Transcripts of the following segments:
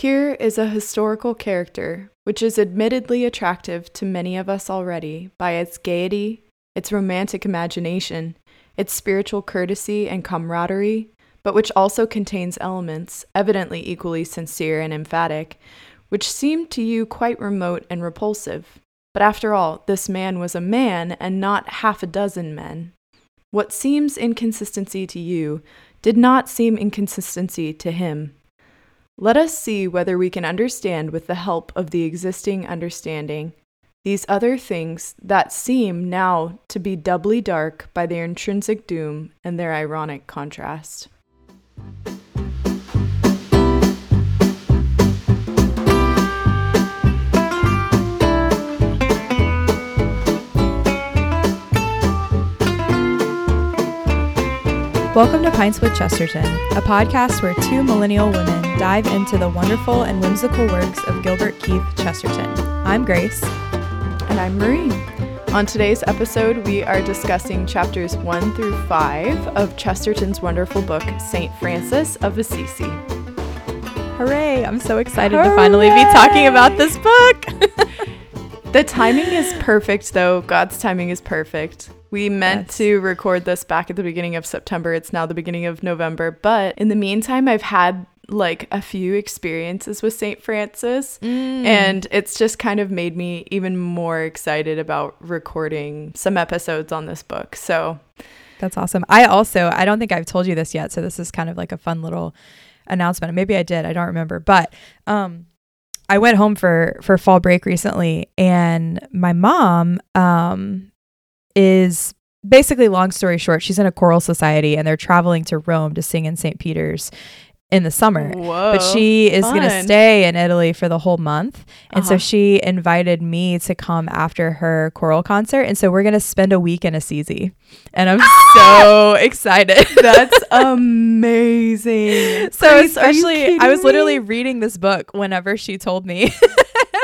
Here is a historical character which is admittedly attractive to many of us already by its gaiety, its romantic imagination, its spiritual courtesy and camaraderie, but which also contains elements, evidently equally sincere and emphatic, which seem to you quite remote and repulsive. But after all, this man was a man and not half a dozen men. What seems inconsistency to you did not seem inconsistency to him. Let us see whether we can understand with the help of the existing understanding these other things that seem now to be doubly dark by their intrinsic doom and their ironic contrast. Welcome to Pints with Chesterton, a podcast where two millennial women dive into the wonderful and whimsical works of Gilbert Keith Chesterton. I'm Grace. And I'm Marie. On today's episode, we are discussing chapters 1 through 5 of Chesterton's wonderful book, St. Francis of Assisi. Hooray! I'm so excited Hooray! to finally be talking about this book. the timing is perfect, though. God's timing is perfect. We meant yes. to record this back at the beginning of September. It's now the beginning of November. But in the meantime, I've had like a few experiences with St. Francis, mm. and it's just kind of made me even more excited about recording some episodes on this book. So that's awesome. I also, I don't think I've told you this yet. So this is kind of like a fun little announcement. Maybe I did. I don't remember. But, um, I went home for for fall break recently and my mom um is basically long story short she's in a choral society and they're traveling to rome to sing in st peter's in the summer Whoa, but she is going to stay in italy for the whole month and uh-huh. so she invited me to come after her choral concert and so we're going to spend a week in assisi and i'm so excited that's amazing so Grace, especially i was literally me? reading this book whenever she told me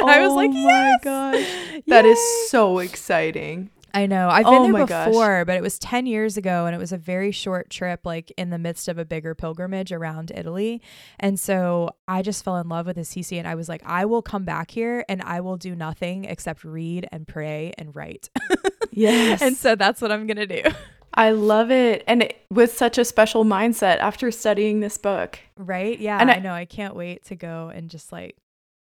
oh I was like, oh yes! my god, that Yay! is so exciting. I know. I've been oh there before, gosh. but it was 10 years ago and it was a very short trip, like in the midst of a bigger pilgrimage around Italy. And so I just fell in love with Assisi and I was like, I will come back here and I will do nothing except read and pray and write. yes. And so that's what I'm going to do. I love it. And it, with such a special mindset after studying this book. Right? Yeah. And I, I know. I can't wait to go and just like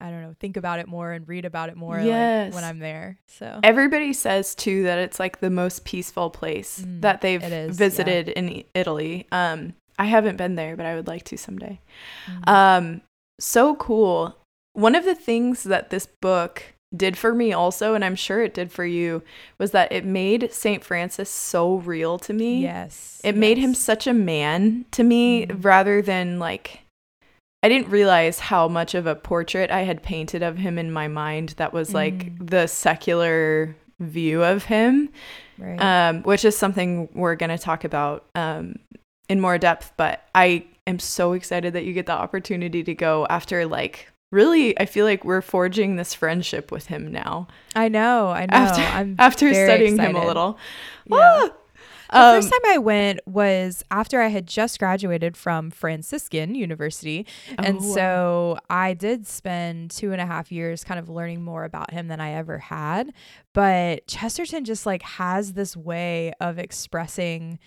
I don't know, think about it more and read about it more yes. like, when I'm there. So everybody says too that it's like the most peaceful place mm, that they've visited yeah. in Italy. Um, I haven't been there, but I would like to someday. Mm. Um, so cool. One of the things that this book did for me also, and I'm sure it did for you, was that it made St. Francis so real to me. Yes. It yes. made him such a man to me mm. rather than like I didn't realize how much of a portrait I had painted of him in my mind that was like mm. the secular view of him, right. um, which is something we're going to talk about um, in more depth. But I am so excited that you get the opportunity to go after like really i feel like we're forging this friendship with him now i know i know after, I'm after studying excited. him a little yeah. ah, the um, first time I went was after I had just graduated from Franciscan University. And oh, so I did spend two and a half years kind of learning more about him than I ever had. But Chesterton just like has this way of expressing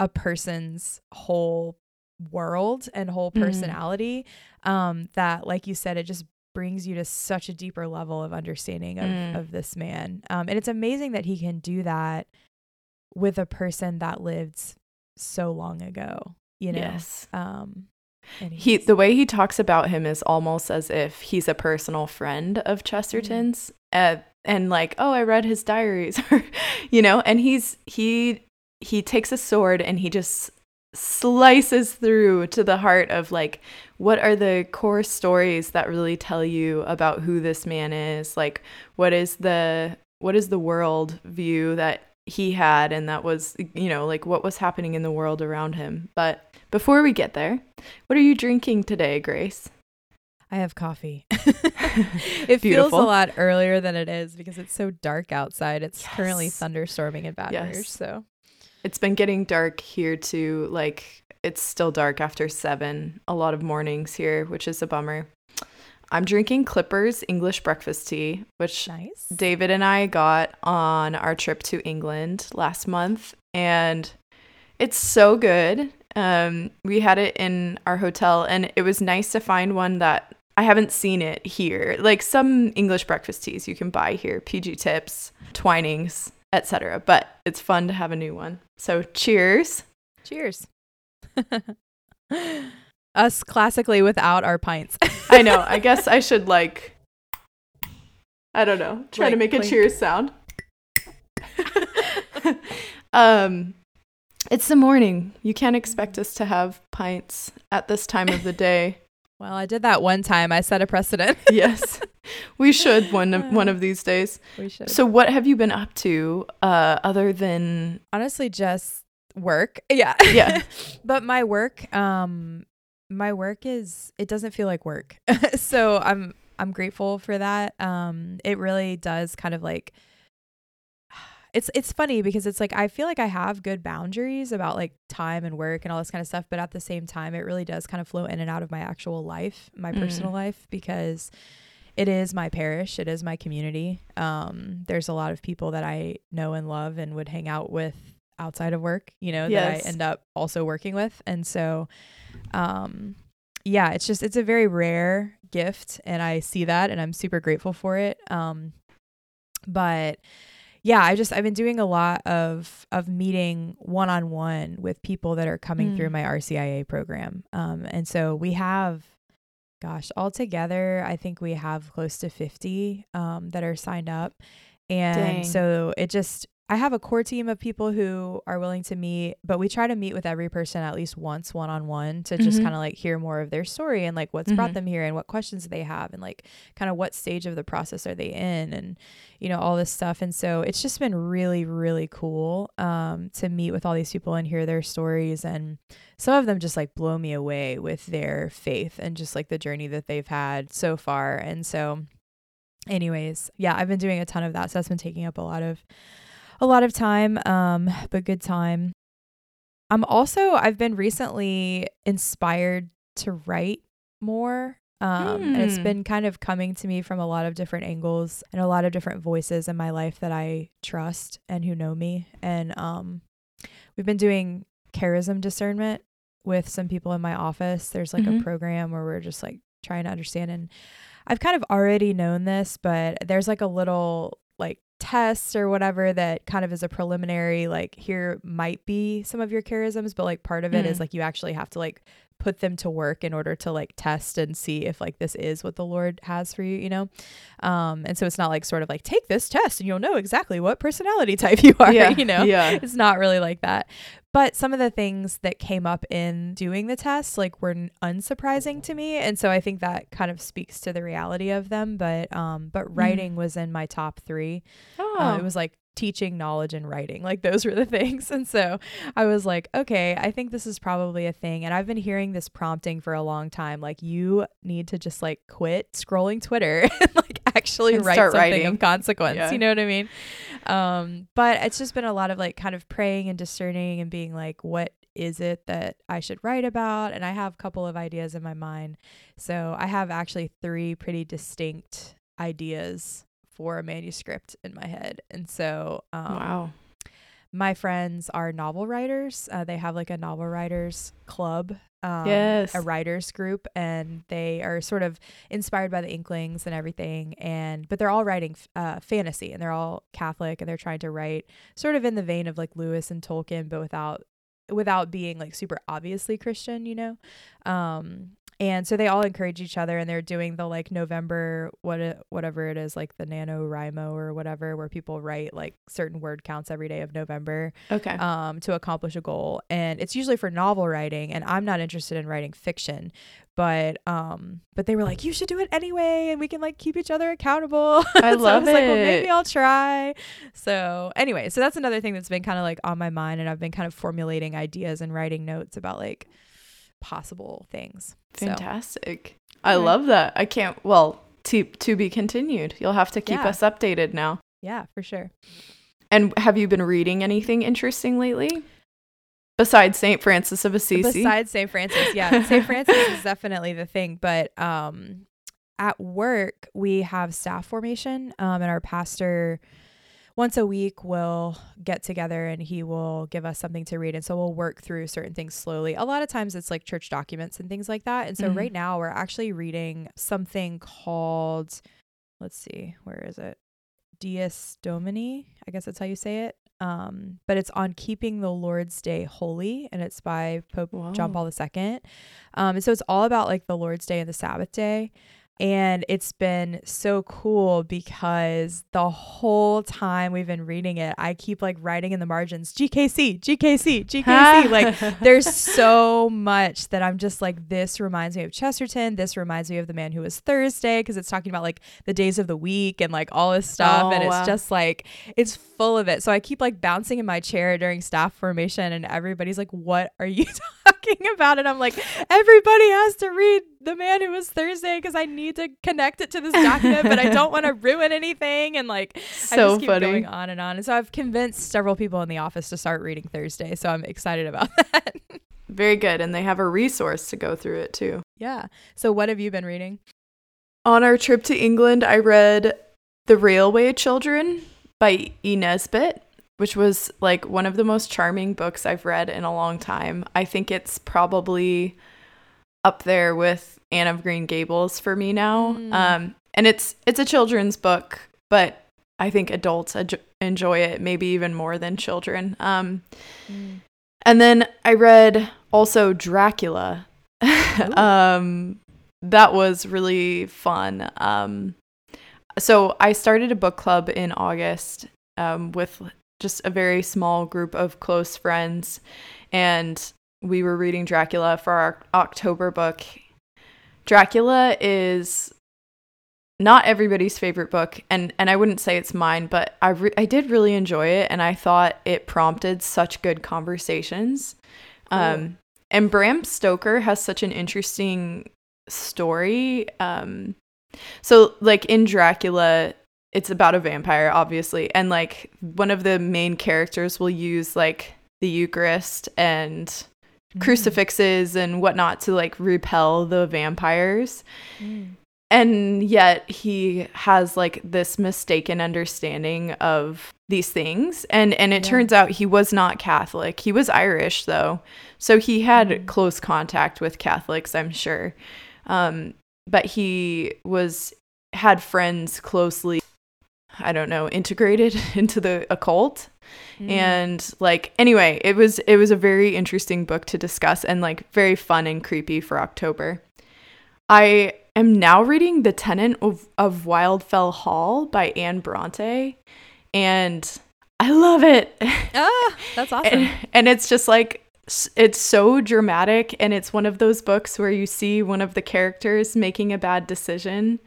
a person's whole world and whole mm-hmm. personality mm. um, that, like you said, it just brings you to such a deeper level of understanding of, mm. of this man. Um, and it's amazing that he can do that with a person that lived so long ago, you know? Yes. Um, he the way he talks about him is almost as if he's a personal friend of Chesterton's mm-hmm. uh, and like oh I read his diaries you know and he's he he takes a sword and he just slices through to the heart of like what are the core stories that really tell you about who this man is like what is the what is the world view that he had and that was you know like what was happening in the world around him. But before we get there what are you drinking today grace? I have coffee. It feels a lot earlier than it is because it's so dark outside. It's yes. currently thunderstorming in baton yes. rouge so. It's been getting dark here too like it's still dark after seven a lot of mornings here which is a bummer I'm drinking Clippers English breakfast tea, which nice. David and I got on our trip to England last month, and it's so good. Um, we had it in our hotel, and it was nice to find one that I haven't seen it here. Like some English breakfast teas you can buy here, PG Tips, Twinings, etc. But it's fun to have a new one. So cheers. Cheers. Us classically without our pints. I know. I guess I should like I don't know. Try like to make a cheers sound. um it's the morning. You can't expect us to have pints at this time of the day. Well, I did that one time. I set a precedent. yes. We should one of, one of these days. We should. So what have you been up to uh other than honestly just work? Yeah. Yeah. but my work um my work is it doesn't feel like work. so I'm I'm grateful for that. Um it really does kind of like it's it's funny because it's like I feel like I have good boundaries about like time and work and all this kind of stuff, but at the same time, it really does kind of flow in and out of my actual life, my mm. personal life, because it is my parish, it is my community. Um, there's a lot of people that I know and love and would hang out with outside of work, you know, yes. that I end up also working with, and so, um, yeah, it's just it's a very rare gift, and I see that, and I'm super grateful for it. Um, but yeah, I just I've been doing a lot of of meeting one on one with people that are coming mm. through my RCIA program. Um, and so we have, gosh, altogether, I think we have close to fifty um, that are signed up, and Dang. so it just I have a core team of people who are willing to meet, but we try to meet with every person at least once one on one to just mm-hmm. kind of like hear more of their story and like what's mm-hmm. brought them here and what questions they have and like kind of what stage of the process are they in and you know all this stuff. And so it's just been really really cool um to meet with all these people and hear their stories and some of them just like blow me away with their faith and just like the journey that they've had so far. And so anyways, yeah, I've been doing a ton of that. So that's been taking up a lot of a lot of time, um, but good time. I'm also I've been recently inspired to write more. Um, mm. and it's hmm. been kind of coming to me from a lot of different angles and a lot of different voices in my life that I trust and who know me. And um, we've been doing charism discernment with some people in my office. There's like mm-hmm. a program where we're just like trying to understand and I've kind of already known this, but there's like a little like tests or whatever that kind of is a preliminary like here might be some of your charisms but like part of it mm. is like you actually have to like put them to work in order to like test and see if like this is what the lord has for you you know um and so it's not like sort of like take this test and you'll know exactly what personality type you are yeah, you know yeah it's not really like that but some of the things that came up in doing the test like were unsurprising to me and so i think that kind of speaks to the reality of them but um but mm. writing mm. was in my top three oh. Uh, it was like teaching knowledge and writing. Like those were the things. And so I was like, okay, I think this is probably a thing. And I've been hearing this prompting for a long time. Like you need to just like quit scrolling Twitter and like actually and write something writing. of consequence. Yeah. You know what I mean? Um, but it's just been a lot of like kind of praying and discerning and being like, what is it that I should write about? And I have a couple of ideas in my mind. So I have actually three pretty distinct ideas for a manuscript in my head. And so, um, wow. My friends are novel writers. Uh, they have like a novel writers club, um, yes, a writers group, and they are sort of inspired by the Inklings and everything. And but they're all writing uh, fantasy, and they're all Catholic, and they're trying to write sort of in the vein of like Lewis and Tolkien, but without without being like super obviously Christian, you know. Um, and so they all encourage each other and they're doing the like november what whatever it is like the nano NaNoWriMo or whatever where people write like certain word counts every day of november okay. um to accomplish a goal. And it's usually for novel writing and i'm not interested in writing fiction but um but they were like you should do it anyway and we can like keep each other accountable. I so love I it like well maybe i'll try. So anyway so that's another thing that's been kind of like on my mind and i've been kind of formulating ideas and writing notes about like possible things. Fantastic. So. I love that. I can't, well, to, to be continued. You'll have to keep yeah. us updated now. Yeah, for sure. And have you been reading anything interesting lately? Besides St. Francis of Assisi. Besides St. Francis, yeah. St. Francis is definitely the thing, but um at work, we have staff formation, um, and our pastor once a week we'll get together and he will give us something to read and so we'll work through certain things slowly a lot of times it's like church documents and things like that and so mm-hmm. right now we're actually reading something called let's see where is it dies domini i guess that's how you say it um, but it's on keeping the Lord's Day holy, and it's by Pope Whoa. John Paul II. Um, and so it's all about like the Lord's Day and the Sabbath day. And it's been so cool because the whole time we've been reading it, I keep like writing in the margins GKC, GKC, GKC. like there's so much that I'm just like, this reminds me of Chesterton. This reminds me of the man who was Thursday because it's talking about like the days of the week and like all this stuff. Oh, and it's wow. just like, it's full of it. So I keep like bouncing in my chair during staff formation and everybody's like, what are you talking about? And I'm like, everybody has to read The Man Who Was Thursday because I need to connect it to this document, but I don't want to ruin anything. And like, so I just keep funny. going on and on. And so I've convinced several people in the office to start reading Thursday. So I'm excited about that. Very good. And they have a resource to go through it too. Yeah. So what have you been reading? On our trip to England, I read The Railway Children by E. Nesbit which was like one of the most charming books I've read in a long time. I think it's probably up there with Anne of Green Gables for me now. Mm. Um, and it's it's a children's book, but I think adults ad- enjoy it maybe even more than children. Um, mm. And then I read also Dracula. um, that was really fun. Um, so I started a book club in August um, with just a very small group of close friends. And we were reading Dracula for our October book. Dracula is not everybody's favorite book and and I wouldn't say it's mine, but I re- I did really enjoy it and I thought it prompted such good conversations. Um and Bram Stoker has such an interesting story. Um so like in Dracula, it's about a vampire, obviously. And like one of the main characters will use like the Eucharist and mm. crucifixes and whatnot to like repel the vampires. Mm. And yet he has like this mistaken understanding of these things. And and it yeah. turns out he was not Catholic. He was Irish though. So he had mm. close contact with Catholics, I'm sure. Um, but he was had friends closely I don't know, integrated into the occult. Mm. And like anyway, it was it was a very interesting book to discuss and like very fun and creepy for October. I am now reading The Tenant of, of Wildfell Hall by Anne Bronte and I love it. Ah, that's awesome. and, and it's just like it's so dramatic and it's one of those books where you see one of the characters making a bad decision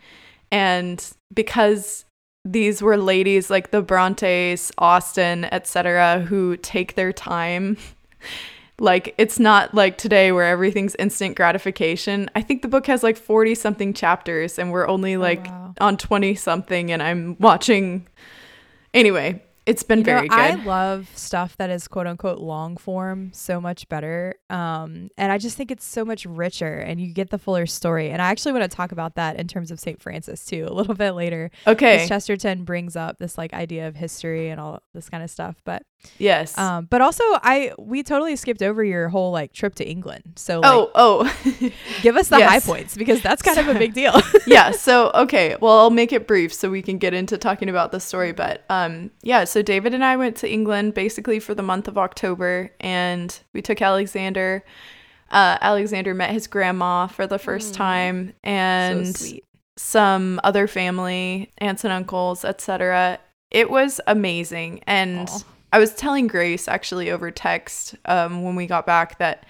and because these were ladies like the Brontes, Austen, etc., who take their time. like it's not like today where everything's instant gratification. I think the book has like 40 something chapters and we're only oh, like oh, wow. on 20 something and I'm watching anyway, it's been you very know, good. I love stuff that is quote unquote long form so much better. Um, and I just think it's so much richer and you get the fuller story. And I actually want to talk about that in terms of St. Francis too, a little bit later. Okay. Chesterton brings up this like idea of history and all this kind of stuff. But Yes. Um, but also I we totally skipped over your whole like trip to England. So like, Oh, oh. give us the yes. high points because that's kind of a big deal. yeah. So okay. Well I'll make it brief so we can get into talking about the story. But um yeah, so David and I went to England basically for the month of October and we took Alexander. Uh, Alexander met his grandma for the first mm. time and so some other family, aunts and uncles, etc. It was amazing and Aww I was telling Grace actually over text um, when we got back that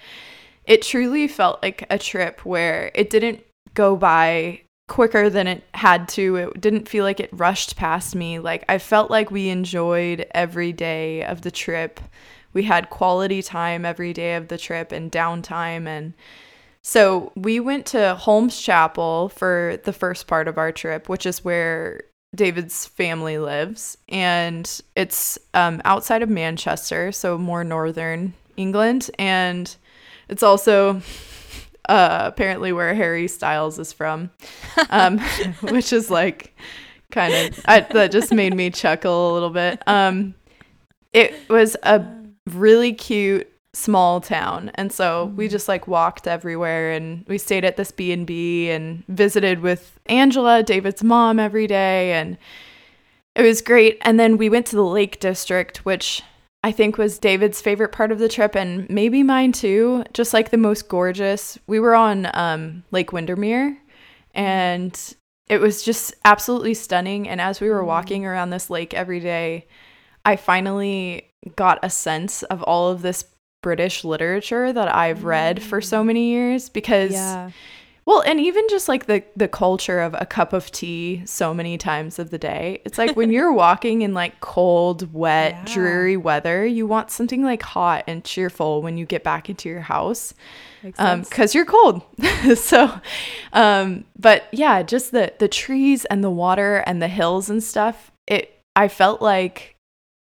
it truly felt like a trip where it didn't go by quicker than it had to. It didn't feel like it rushed past me. Like I felt like we enjoyed every day of the trip. We had quality time every day of the trip and downtime and so we went to Holmes Chapel for the first part of our trip, which is where David's family lives, and it's um, outside of Manchester, so more northern England, and it's also uh, apparently where Harry Styles is from, um, which is like kind of that just made me chuckle a little bit. Um, it was a really cute small town and so we mm-hmm. just like walked everywhere and we stayed at this b&b and visited with angela david's mom every day and it was great and then we went to the lake district which i think was david's favorite part of the trip and maybe mine too just like the most gorgeous we were on um, lake windermere and it was just absolutely stunning and as we were mm-hmm. walking around this lake every day i finally got a sense of all of this British literature that I've read for so many years because yeah. Well and even just like the the culture of a cup of tea so many times of the day. It's like when you're walking in like cold wet yeah. dreary weather you want something like hot and cheerful when you get back into your house um cuz you're cold. So um but yeah just the the trees and the water and the hills and stuff it I felt like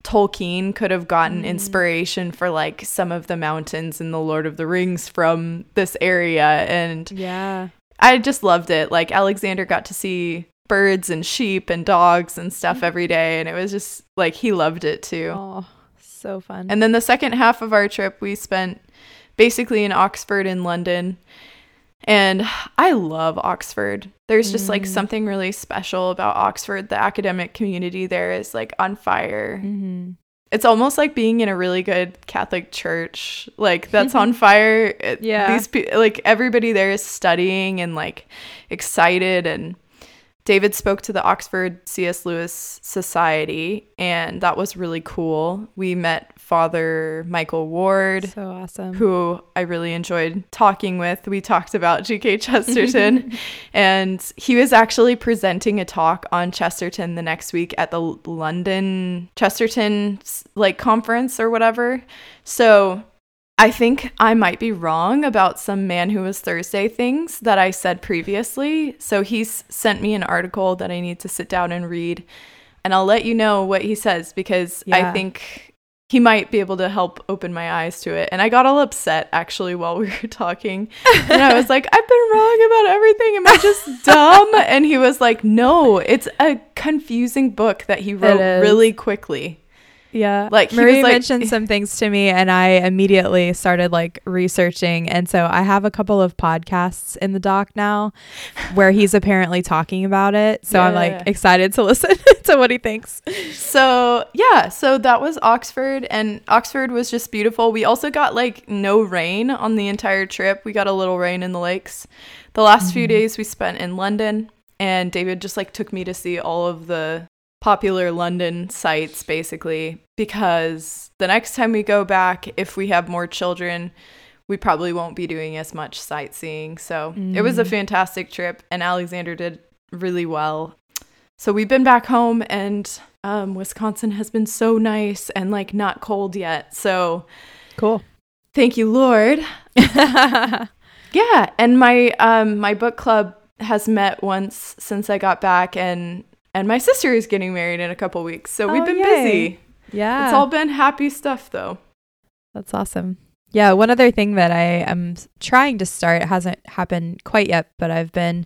Tolkien could have gotten mm. inspiration for like some of the mountains in the Lord of the Rings from this area and yeah. I just loved it. Like Alexander got to see birds and sheep and dogs and stuff every day and it was just like he loved it too. Oh, so fun. And then the second half of our trip we spent basically in Oxford and London and I love Oxford. There's just mm. like something really special about Oxford. The academic community there is like on fire. Mm-hmm. It's almost like being in a really good Catholic church, like that's on fire. yeah, these people, like everybody there is studying and like excited and David spoke to the Oxford C.S. Lewis Society, and that was really cool. We met Father Michael Ward. So awesome. Who I really enjoyed talking with. We talked about G.K. Chesterton, and he was actually presenting a talk on Chesterton the next week at the London Chesterton like conference or whatever. So I think I might be wrong about some man who was Thursday things that I said previously. So he's sent me an article that I need to sit down and read. And I'll let you know what he says because yeah. I think he might be able to help open my eyes to it. And I got all upset actually while we were talking. And I was like, I've been wrong about everything. Am I just dumb? And he was like, No, it's a confusing book that he wrote really quickly. Yeah. Like Marie like, mentioned some things to me and I immediately started like researching. And so I have a couple of podcasts in the doc now where he's apparently talking about it. So yeah. I'm like excited to listen to what he thinks. So yeah, so that was Oxford and Oxford was just beautiful. We also got like no rain on the entire trip. We got a little rain in the lakes. The last mm-hmm. few days we spent in London and David just like took me to see all of the popular London sites basically because the next time we go back, if we have more children, we probably won't be doing as much sightseeing. So mm. it was a mm. fantastic trip, and Alexander did really well. So we've been back home, and um, Wisconsin has been so nice and like not cold yet. So cool. Thank you, Lord. yeah, and my um, my book club has met once since I got back, and and my sister is getting married in a couple weeks. So we've oh, been yay. busy. Yeah. It's all been happy stuff though. That's awesome. Yeah, one other thing that I am trying to start hasn't happened quite yet, but I've been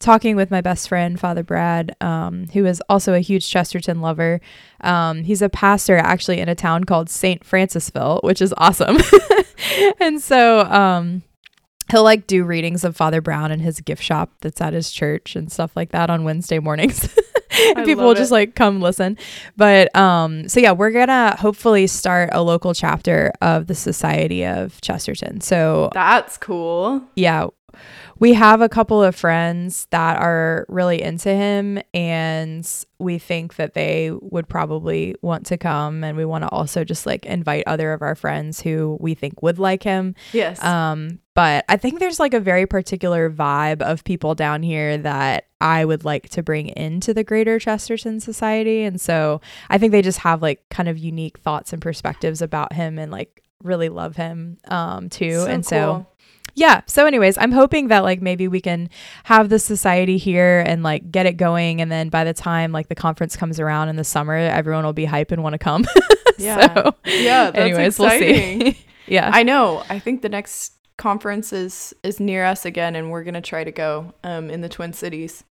talking with my best friend, Father Brad, um, who is also a huge Chesterton lover. Um, he's a pastor actually in a town called St. Francisville, which is awesome. and so um, he'll like do readings of Father Brown in his gift shop that's at his church and stuff like that on Wednesday mornings. and people will just like come listen. But um so yeah, we're gonna hopefully start a local chapter of the Society of Chesterton. So That's cool. Yeah we have a couple of friends that are really into him and we think that they would probably want to come and we want to also just like invite other of our friends who we think would like him. Yes. Um but I think there's like a very particular vibe of people down here that I would like to bring into the Greater Chesterton Society and so I think they just have like kind of unique thoughts and perspectives about him and like really love him um too so and so cool yeah. So, anyways, I'm hoping that like maybe we can have the society here and like get it going. And then by the time like the conference comes around in the summer, everyone will be hype and want to come. yeah. So, yeah. anyways, exciting. we'll see. yeah. I know. I think the next conference is is near us again, and we're gonna try to go um, in the Twin Cities.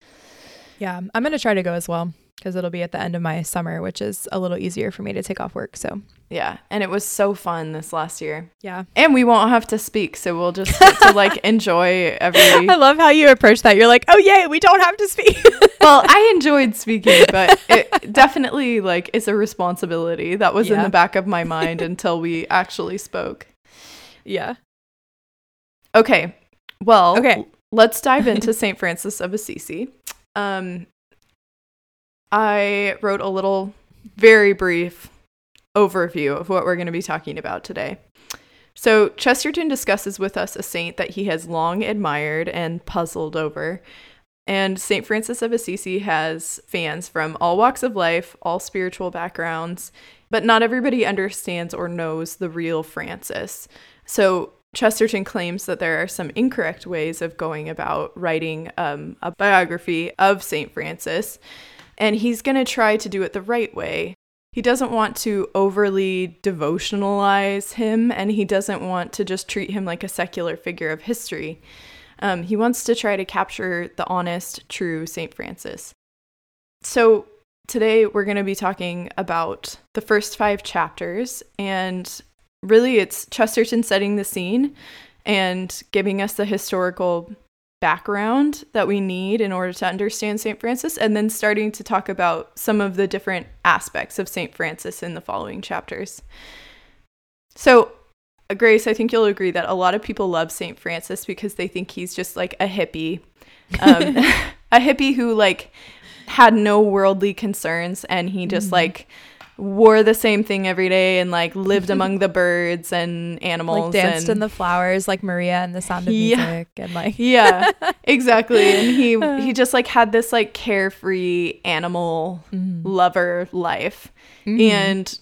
Yeah, I'm gonna try to go as well because it'll be at the end of my summer, which is a little easier for me to take off work. So yeah, and it was so fun this last year. Yeah, and we won't have to speak, so we'll just get to like enjoy every. I love how you approach that. You're like, oh yay, we don't have to speak. well, I enjoyed speaking, but it definitely like is a responsibility that was yeah. in the back of my mind until we actually spoke. Yeah. Okay. Well, okay. Let's dive into St. Francis of Assisi. Um, I wrote a little, very brief overview of what we're going to be talking about today. So, Chesterton discusses with us a saint that he has long admired and puzzled over. And St. Francis of Assisi has fans from all walks of life, all spiritual backgrounds, but not everybody understands or knows the real Francis. So, Chesterton claims that there are some incorrect ways of going about writing um, a biography of St. Francis and he's going to try to do it the right way. He doesn't want to overly devotionalize him, and he doesn't want to just treat him like a secular figure of history. Um, he wants to try to capture the honest, true St. Francis. So, today we're going to be talking about the first five chapters, and really it's Chesterton setting the scene and giving us the historical background that we need in order to understand St. Francis, and then starting to talk about some of the different aspects of St. Francis in the following chapters. So, Grace, I think you'll agree that a lot of people love St. Francis because they think he's just like a hippie, um, a hippie who like had no worldly concerns and he just mm-hmm. like wore the same thing every day and like lived among the birds and animals like danced and, in the flowers like maria and the sound of yeah, music and like yeah exactly and he he just like had this like carefree animal mm. lover life mm-hmm. and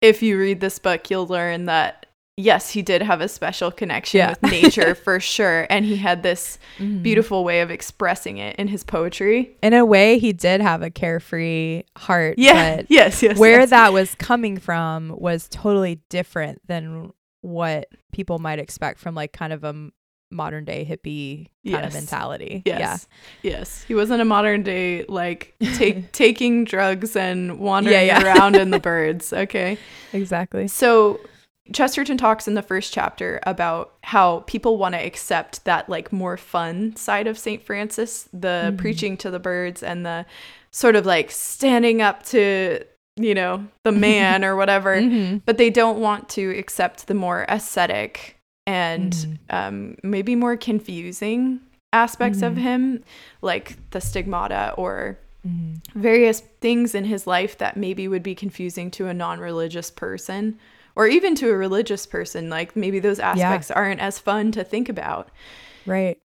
if you read this book you'll learn that yes, he did have a special connection yeah. with nature for sure. And he had this mm. beautiful way of expressing it in his poetry. In a way, he did have a carefree heart. Yeah. yes, yes. Where yes. that was coming from was totally different than what people might expect from like kind of a modern day hippie kind yes. of mentality. Yes. Yeah. Yes. He wasn't a modern day like take taking drugs and wandering yeah, yeah. around in the birds. Okay. Exactly. So Chesterton talks in the first chapter about how people want to accept that like more fun side of St. Francis, the mm-hmm. preaching to the birds and the sort of like standing up to, you know, the man or whatever, mm-hmm. but they don't want to accept the more ascetic and mm-hmm. um, maybe more confusing aspects of mm-hmm. him, like the stigmata or mm-hmm. various things in his life that maybe would be confusing to a non religious person or even to a religious person like maybe those aspects yeah. aren't as fun to think about. Right.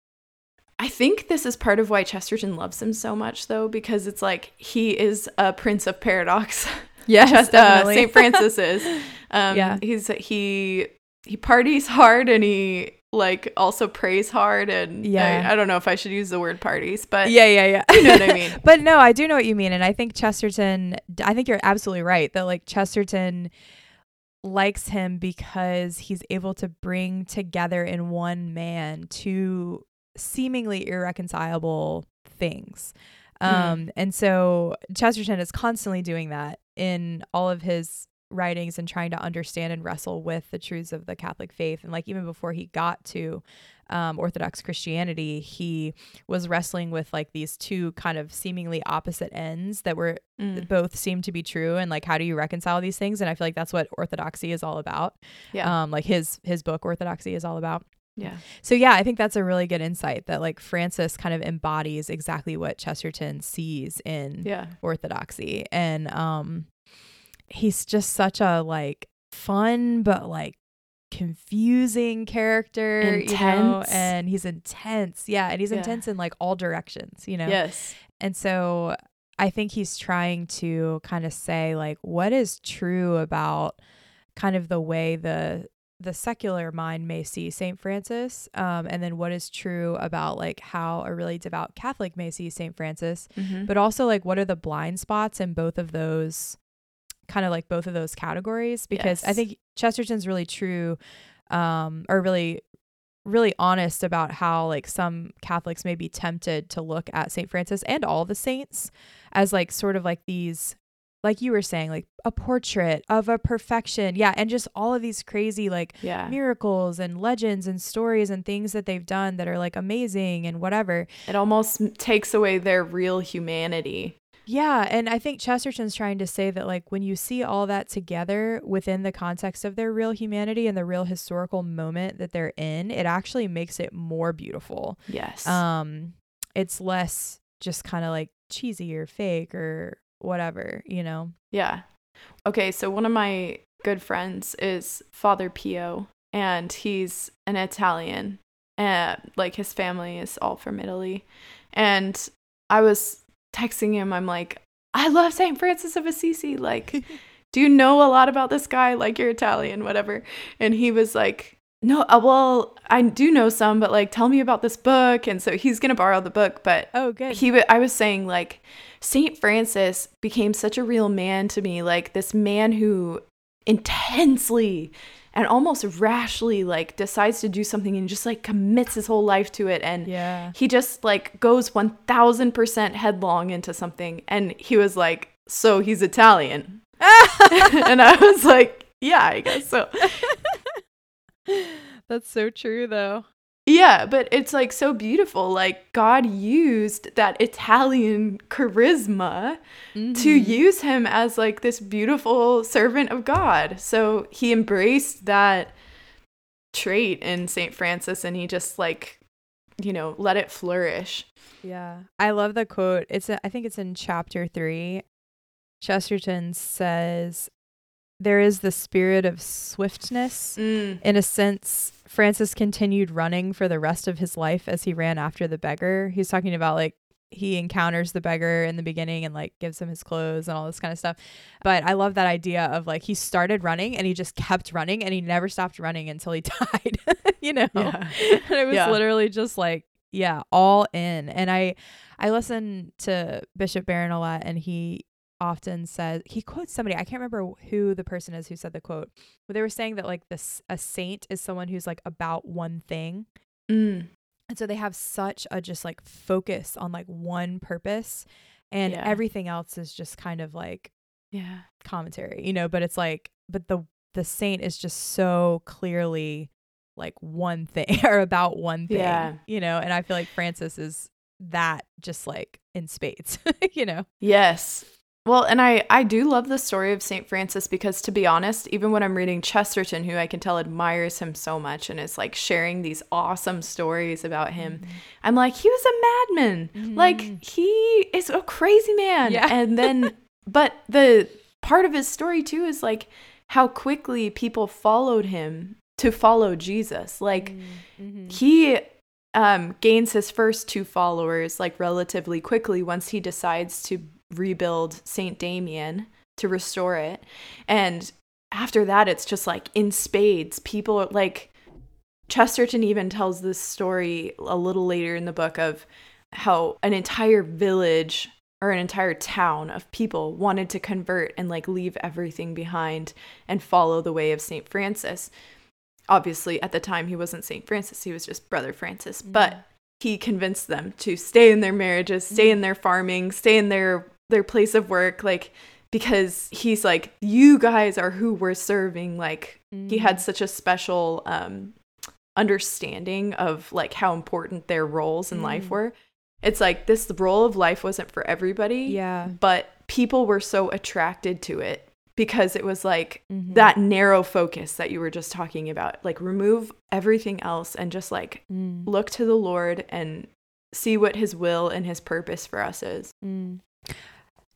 I think this is part of why chesterton loves him so much though because it's like he is a prince of paradox. Yes Chest- uh, st francis is. Um, yeah. he's he he parties hard and he like also prays hard and yeah. I, I, don't know if i should use the word parties but yeah yeah yeah. you know what i mean. But no i do know what you mean and i think chesterton i think you're absolutely right that like chesterton likes him because he's able to bring together in one man two seemingly irreconcilable things. Mm. Um, and so Chesterton is constantly doing that in all of his writings and trying to understand and wrestle with the truths of the Catholic faith. And like even before he got to um, Orthodox Christianity, he was wrestling with like these two kind of seemingly opposite ends that were mm. both seem to be true, and like how do you reconcile these things? And I feel like that's what Orthodoxy is all about. Yeah, um, like his his book Orthodoxy is all about. Yeah. So yeah, I think that's a really good insight that like Francis kind of embodies exactly what Chesterton sees in yeah. orthodoxy. And um he's just such a like fun but like confusing character, intense. you know, and he's intense. Yeah, and he's yeah. intense in like all directions, you know. Yes. And so I think he's trying to kind of say like what is true about kind of the way the the secular mind may see St. Francis, um, and then what is true about like how a really devout Catholic may see St. Francis, mm-hmm. but also like what are the blind spots in both of those kind of like both of those categories because yes. I think Chesterton's really true um or really really honest about how like some Catholics may be tempted to look at St. Francis and all the saints as like sort of like these like you were saying like a portrait of a perfection. Yeah, and just all of these crazy like Yeah. miracles and legends and stories and things that they've done that are like amazing and whatever. It almost takes away their real humanity. Yeah, and I think Chesterton's trying to say that like when you see all that together within the context of their real humanity and the real historical moment that they're in, it actually makes it more beautiful. Yes. Um it's less just kind of like cheesy or fake or whatever, you know. Yeah. Okay, so one of my good friends is Father Pio, and he's an Italian. And like his family is all from Italy. And I was texting him, I'm like, I love St. Francis of Assisi. Like, do you know a lot about this guy? Like, you're Italian, whatever. And he was like, no, uh, well, I do know some, but like, tell me about this book. And so he's going to borrow the book, but Oh, good. he w- I was saying like Saint Francis became such a real man to me like this man who intensely and almost rashly like decides to do something and just like commits his whole life to it and yeah. he just like goes 1000% headlong into something and he was like so he's Italian and I was like yeah I guess so That's so true though. Yeah, but it's like so beautiful. Like God used that Italian charisma to Mhm. use him as like this beautiful servant of God. So he embraced that trait in St. Francis and he just like, you know, let it flourish. Yeah. I love the quote. It's a, I think it's in chapter 3. Chesterton says there is the spirit of swiftness. Mm. In a sense, Francis continued running for the rest of his life as he ran after the beggar. He's talking about like he encounters the beggar in the beginning and like gives him his clothes and all this kind of stuff. But I love that idea of like he started running and he just kept running and he never stopped running until he died. you know? Yeah. and it was Yeah. literally just like yeah all in and i i listen to bishop barron a lot and he often says he quotes somebody i can't remember who the person is who said the quote but they were saying that like this a saint is someone who's like about one thing Mm. and so they have such a just like focus on like one purpose and Yeah. everything else is just kind of like Yeah. commentary, you know, but it's like but the the saint is just so clearly like one thing or about one thing, Yeah. you know, and I feel like Francis is that just like in spades, you know. Yes. Well, and I I do love the story of St. Francis because to be honest, even when I'm reading Chesterton, who I can tell admires him so much and is like sharing these awesome stories about him, I'm like, he was a madman. Mhm. Like he is a crazy man. Yeah. And then but the part of his story too is like how quickly people followed him to follow Jesus. Like Mhm. he um, gains his first two followers like relatively quickly once he decides to rebuild Saint Damien to restore it, and after that, it's just like in spades. People like Chesterton even tells this story a little later in the book of how an entire village or an entire town of people wanted to convert and like leave everything behind and follow the way of Saint Francis. Obviously at the time he wasn't St. Francis, he was just Brother Francis, but mm. he convinced them to stay in their marriages, stay mm-hmm. in their farming, stay in their their place of work like because he's like you guys are who we're serving like he had such a special um understanding of like how important their roles in life Mm. were. It's like this role of life wasn't for everybody, Yeah. but people were so attracted to it because it was like Mhm. that narrow focus that you were just talking about. Like remove everything else and just like Mm. look to the Lord and see what his will and his purpose for us is. Mm.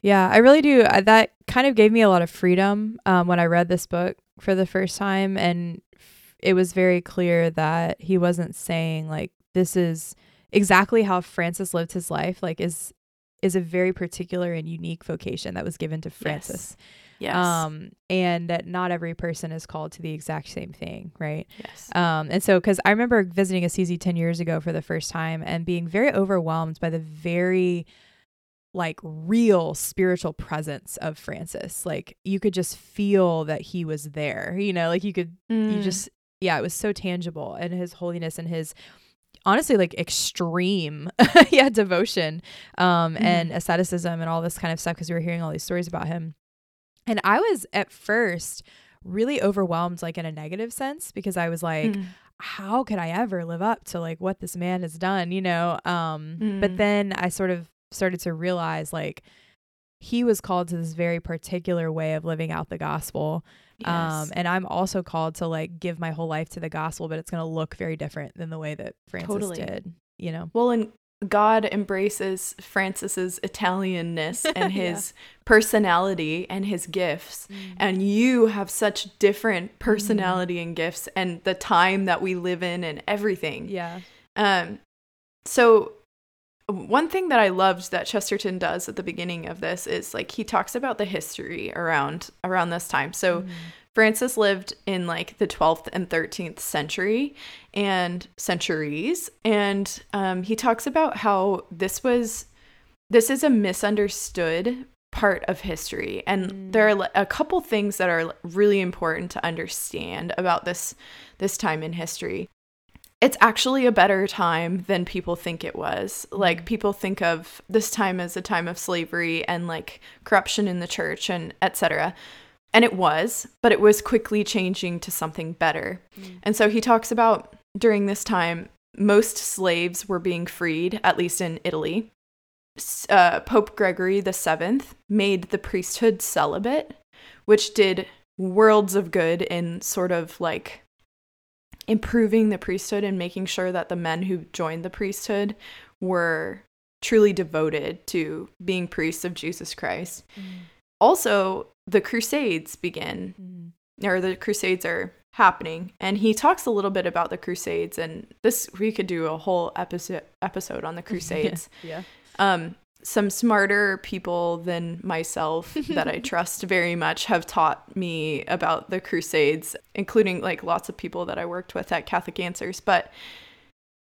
Yeah, I really do. I, that kind of gave me a lot of freedom um, when I read this book for the first time, and f- it was very clear that he wasn't saying like this is exactly how Francis lived his life. Like is is a very particular and unique vocation that was given to Francis. Yes. Um, and that not every person is called to the exact same thing, right? yes. Um, and so, because I remember visiting Assisi 10 years ago for the first time and being very overwhelmed by the very like real spiritual presence of Francis. Like you could just feel that he was there, you know, like you could, you Mm. just, yeah, it was so tangible and his holiness and his honestly like extreme yeah devotion um mm-hmm. and asceticism and all this kind of stuff because we were hearing all these stories about him and i was at first really overwhelmed like in a negative sense because i was like mm. how could i ever live up to like what this man has done you know um mm. but then i sort of started to realize like he was called to this very particular way of living out the gospel Yes. Um, and I'm also called to like give my whole life to the gospel, but it's going to look very different than the way that Francis totally. did, you know? Well, and God embraces Francis's Italianness and his yeah. personality and his gifts. Mm. And you have such different personality mm. and gifts and the time that we live in and everything. Yeah. Um so one thing that I loved that Chesterton does at the beginning of this is like he talks about the history around around this time. So mm. Francis lived in like the 12th and 13th century and centuries and um, he talks about how this was this is a misunderstood part of history and mm. there are a couple things that are really important to understand about this this time in history it's actually a better time than people think it was. Like people think of this time as a time of slavery and like corruption in the church and etc. And it was, but it was quickly changing to something better. Mm. And so he talks about during this time most slaves were being freed, at least in Italy. Uh, Pope Gregory VII made the priesthood celibate, which did worlds of good in sort of like improving the priesthood and making sure that the men who joined the priesthood were truly devoted to being priests of Jesus Christ. Mm. Also, the crusades begin mm. or the crusades are happening and he talks a little bit about the crusades and this we could do a whole episode episode on the crusades. yeah. Um some smarter people than myself that I trust very much have taught me about the Crusades, including like lots of people that I worked with at Catholic Answers. But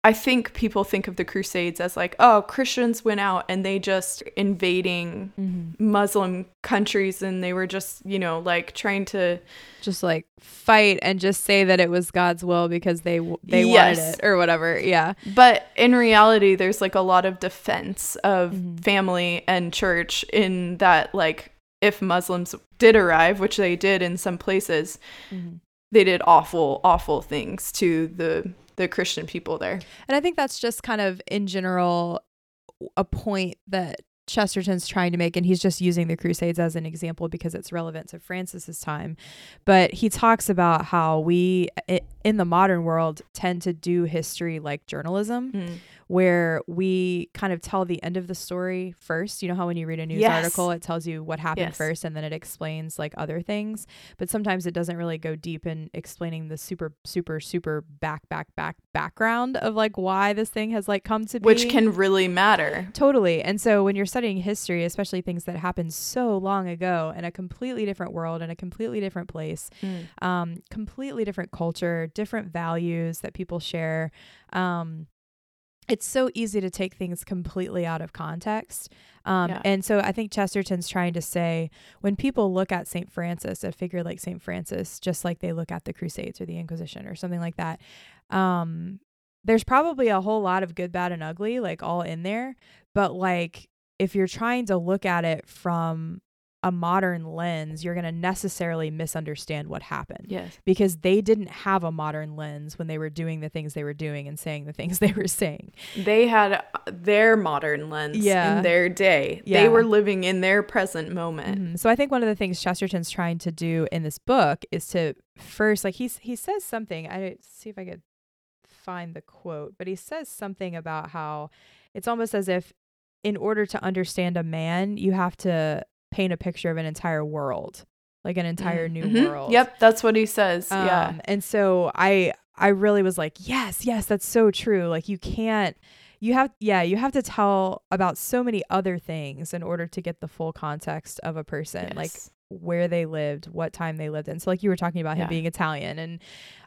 I think people think of the Crusades as like, oh, Christians went out and they just invading mm-hmm. Muslim countries and they were just, you know, like trying to just like fight and just say that it was God's will because they they yes. wanted it or whatever. Yeah. But in reality, there's like a lot of defense of mm-hmm. family and church in that like if Muslims did arrive, which they did in some places, mm-hmm. they did awful, awful things to the the Christian people there. And I think that's just kind of in general a point that Chesterton's trying to make, and he's just using the Crusades as an example because it's relevant to Francis's time. But he talks about how we, in the modern world, tend to do history like journalism. Mm where we kind of tell the end of the story first. You know how when you read a news yes. article, it tells you what happened yes. first and then it explains like other things. But sometimes it doesn't really go deep in explaining the super, super, super back, back, back background of like why this thing has like come to be. Which can really matter. Totally. And so when you're studying history, especially things that happened so long ago in a completely different world, in a completely different place, mm. um, completely different culture, different values that people share. Um, it's so easy to take things completely out of context. Um, yeah. And so I think Chesterton's trying to say when people look at St. Francis, a figure like St. Francis, just like they look at the Crusades or the Inquisition or something like that, um, there's probably a whole lot of good, bad, and ugly, like all in there. But like if you're trying to look at it from a modern lens, you're going to necessarily misunderstand what happened. Yes. Because they didn't have a modern lens when they were doing the things they were doing and saying the things they were saying. They had their modern lens yeah. in their day. Yeah. They were living in their present moment. Mm-hmm. So I think one of the things Chesterton's trying to do in this book is to first like he's he says something. I see if I could find the quote, but he says something about how it's almost as if in order to understand a man, you have to paint a picture of an entire world like an entire new mm-hmm. world yep that's what he says um, yeah and so i i really was like yes yes that's so true like you can't you have yeah you have to tell about so many other things in order to get the full context of a person yes. like where they lived what time they lived in. So like you were talking about yeah. him being italian and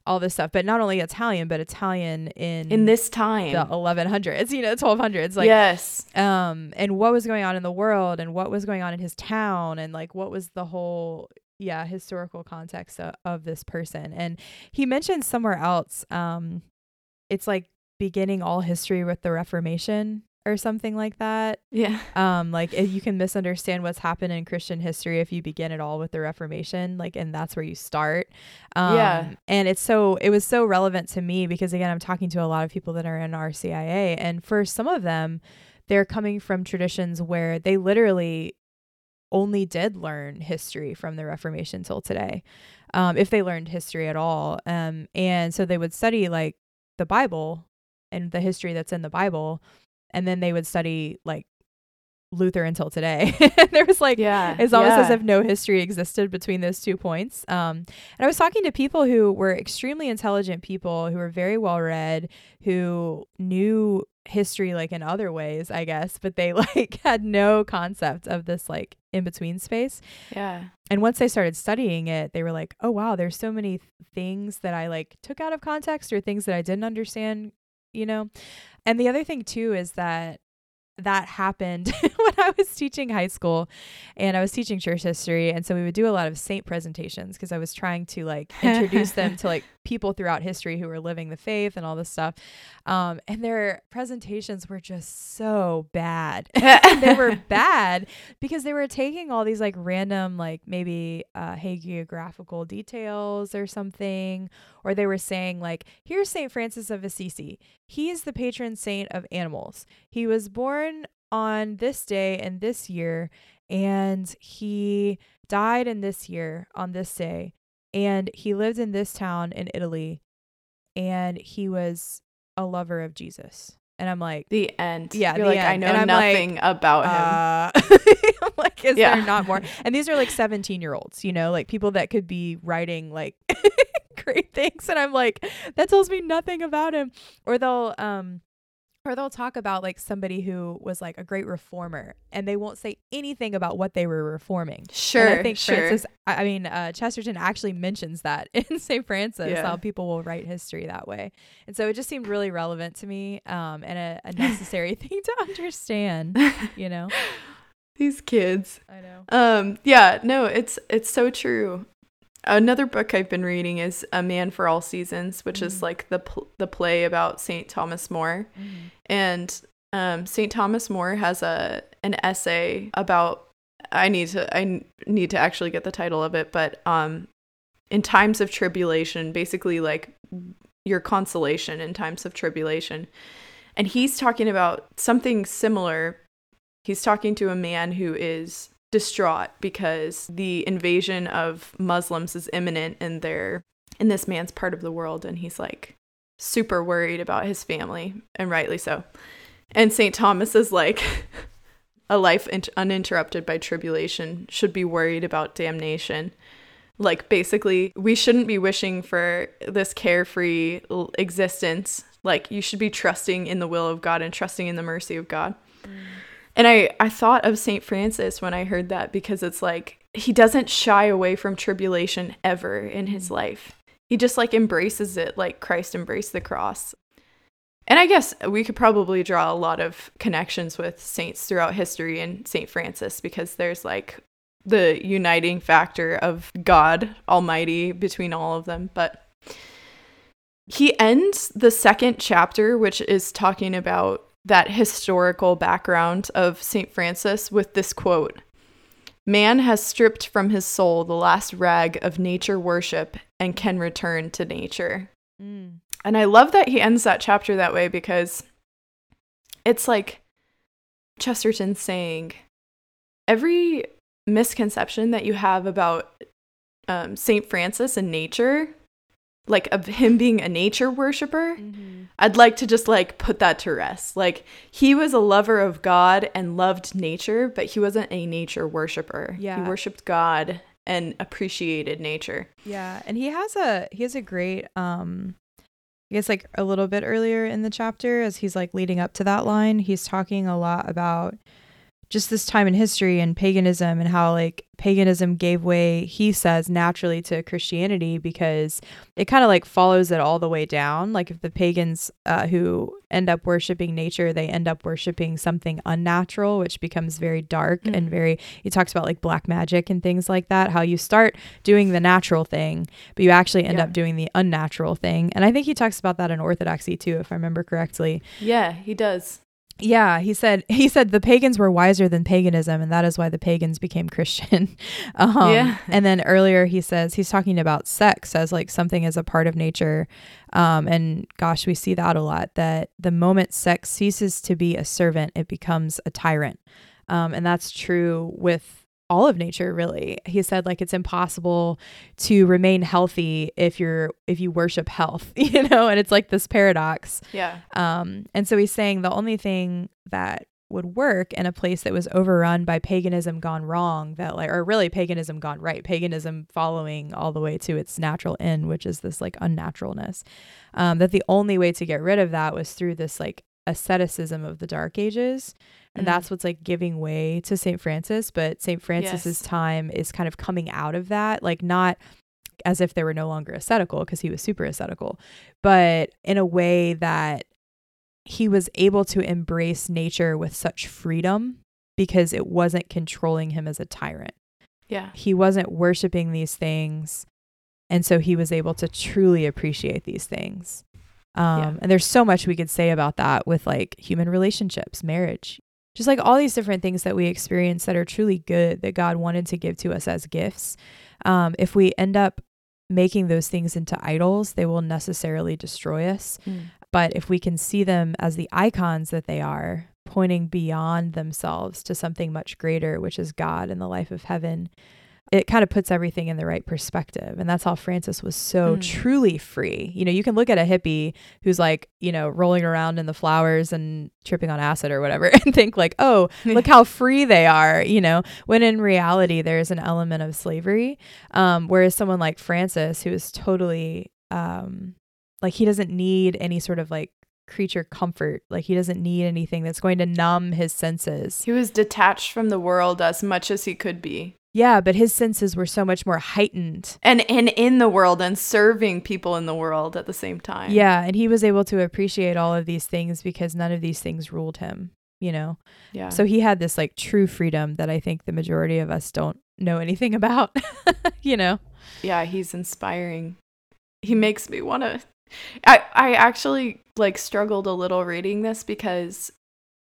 all this stuff but not only italian but italian in in this time. the 1100s you know 1200s like yes. um and what was going on in the world and what was going on in his town and like what was the whole yeah historical context of, of this person. And he mentioned somewhere else um it's like beginning all history with the reformation or something like that Yeah. um like it, you can misunderstand what's happened in christian history if you begin at all with the reformation like and that's where you start um Yeah. and it's so it was so relevant to me because again i'm talking to a lot of people that are in rcia and for some of them they're coming from traditions where they literally only did learn history from the reformation till today um if they learned history at all um and so they would study like the bible and the history that's in the bible and then they would study like Luther until today. there was like Yeah. it's almost as if no history existed between those two points. Um, and I was talking to people who were extremely intelligent people who were very well read, who knew history like in other ways, I guess, but they like had no concept of this like in between space. Yeah. And once they started studying it, they were like, "Oh wow, there's so many th- things that I like took out of context or things that I didn't understand." You know, and the other thing too is that that happened when I was teaching high school and I was teaching church history. And so we would do a lot of saint presentations because I was trying to like introduce them to like people throughout history who were living the faith and all this stuff. Um and their presentations were just so bad. They were bad because they were taking all these like random like maybe uh hagiographical details or something or they were saying like here's St. Francis of Assisi. He is the patron saint of animals. He was born on this day and this year and he died in this year on this day and he lived in this town in Italy and he was a lover of Jesus and I'm like The end. Yeah, You're the like, I know And I'm like, nothing about him. uh, I'm like, is Yeah. there not more? And these are like 17 year olds, you know, like people that could be writing like great things. And I'm like, that tells me nothing about him. Or they'll, um, or they'll talk about like somebody who was like a great reformer and they won't say anything about what they were reforming. Sure. and I think sure. Francis, I mean, uh, Chesterton actually mentions that in St. Francis, Yeah. how people will write history that way. And so it just seemed really relevant to me um, and a, a necessary thing to understand, you know? These kids. I know. Um, yeah, no, it's it's so true. Another book I've been reading is A Man for All Seasons, which is Mm. like the pl- the play about St. Thomas More. And um, St. Thomas More has a an essay about I need to I need to actually get the title of it, but um, in times of tribulation, basically like your consolation in times of tribulation. And he's talking about something similar. He's talking to a man who is distraught because the invasion of Muslims is imminent in their in this man's part of the world and he's like super worried about his family and rightly so. And St. Thomas is like a life in- uninterrupted by tribulation should be worried about damnation. Like basically we shouldn't be wishing for this carefree existence. Like you should be trusting in the will of God and trusting in the mercy of God. Mm. And I, I thought of St. Francis when I heard that because it's like he doesn't shy away from tribulation ever in his mm. life. He just like embraces it like Christ embraced the cross. And I guess we could probably draw a lot of connections with saints throughout history and St. Francis because there's like the uniting factor of God Almighty between all of them. But he ends the second chapter, which is talking about that historical background of St. Francis, with this quote Man has stripped from his soul the last rag of nature worship and can return to nature. Mm. And I love that he ends that chapter that way because it's like Chesterton saying every misconception that you have about um, St. Francis and nature, like of him being a nature worshiper, Mm-hmm. I'd like to just like put that to rest. Like he was a lover of God and loved nature, but he wasn't a nature worshiper. Yeah. He worshiped God and appreciated nature. Yeah, and he has a he has a great um I guess like a little bit earlier in the chapter as he's like leading up to that line, he's talking a lot about just this time in history and paganism and how like paganism gave way he says naturally to christianity because it kind of like follows it all the way down like if the pagans uh, who end up worshiping nature they end up worshiping something unnatural which becomes very dark mm-hmm. and mm. very he talks about like black magic and things like that how you start doing the natural thing but you actually end yeah. up doing the unnatural thing and i think he talks about that in orthodoxy too if i remember correctly yeah he does yeah, he said he said the pagans were wiser than paganism, and that is why the pagans became Christian. um, yeah. And then earlier he says he's talking about sex as like something as a part of nature, um, and gosh, we see that a lot. That the moment sex ceases to be a servant, it becomes a tyrant, um, and that's true with all of nature really. He said like it's impossible to remain healthy if you're if you worship health you know? And it's like this paradox. Yeah. Um and so he's saying the only thing that would work in a place that was overrun by paganism gone wrong that like or really paganism gone right paganism following all the way to its natural end which is this like unnaturalness um that the only way to get rid of that was through this like asceticism of the dark ages and mm that's what's like giving way to St. Francis. But St. Francis's yes. time is kind of coming out of that, like not as if they were no longer ascetical because he was super ascetical, but in a way that he was able to embrace nature with such freedom because it wasn't controlling him as a tyrant. Yeah. He wasn't worshiping these things. And so he was able to truly appreciate these things. Um, yeah. And there's so much we could say about that with like human relationships, marriage, just like all these different things that we experience that are truly good that God wanted to give to us as gifts. Um, if we end up making those things into idols, they will necessarily destroy us. Mm. But if we can see them as the icons that they are, pointing beyond themselves to something much greater, which is God and the life of heaven, it kind of puts everything in the right perspective. And that's how Francis was so mm. truly free. You know, you can look at a hippie who's like, you know, rolling around in the flowers and tripping on acid or whatever and think like, oh, look how free they are, you know, when in reality, there's an element of slavery. Um, whereas someone like Francis, who is totally, um, like, he doesn't need any sort of like creature comfort. Like he doesn't need anything that's going to numb his senses. He was detached from the world as much as he could be. Yeah, but his senses were so much more heightened. And and in the world and serving people in the world at the same time. Yeah, and he was able to appreciate all of these things because none of these things ruled him, you know. Yeah. So he had this like true freedom that I think the majority of us don't know anything about, you know. Yeah, he's inspiring. He makes me want to I I actually like struggled a little reading this because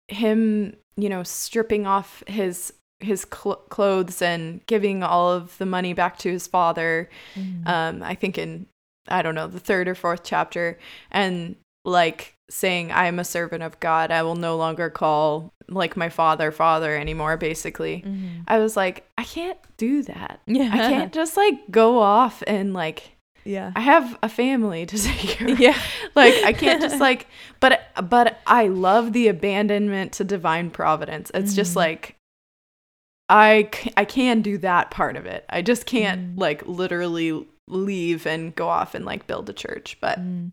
him, you know, stripping off his his cl- clothes and giving all of the money back to his father. Mm. Um, I think in I don't know the third or fourth chapter, and like saying, "I am a servant of God. I will no longer call like my father father anymore." Basically, mm-hmm. I was like, I can't do that. Yeah, I can't just like go off and like. Yeah. I have a family to take care of. Yeah. like I can't just like but but I love the abandonment to divine providence. It's mm-hmm. just like I, I can do that part of it. I just can't mm. like literally leave and go off and like build a church. But mm.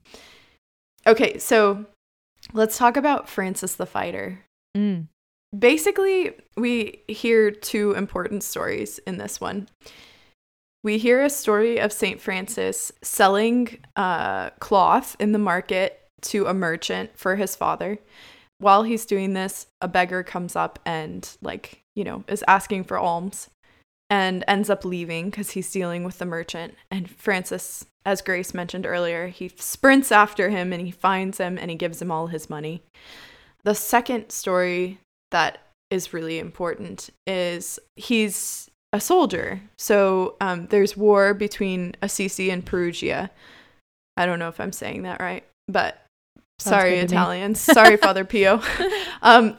okay, so let's talk about Francis the Fighter. Mm. Basically, we hear two important stories in this one. We hear a story of St. Francis selling uh, cloth in the market to a merchant for his father. While he's doing this, a beggar comes up and like you know, is asking for alms and ends up leaving because he's dealing with the merchant. And Francis, as Grace mentioned earlier, he sprints after him and he finds him and he gives him all his money. The second story that is really important is he's a soldier. So um, there's war between Assisi and Perugia. I don't know if I'm saying that right, but Sounds sorry, Italians. sorry, Father Pio. um,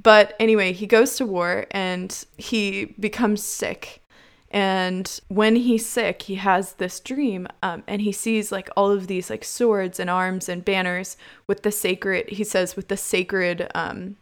but anyway, he goes to war and he becomes sick. And when he's sick, he has this dream um, and he sees like all of these like swords and arms and banners with the sacred, he says, with the sacred um,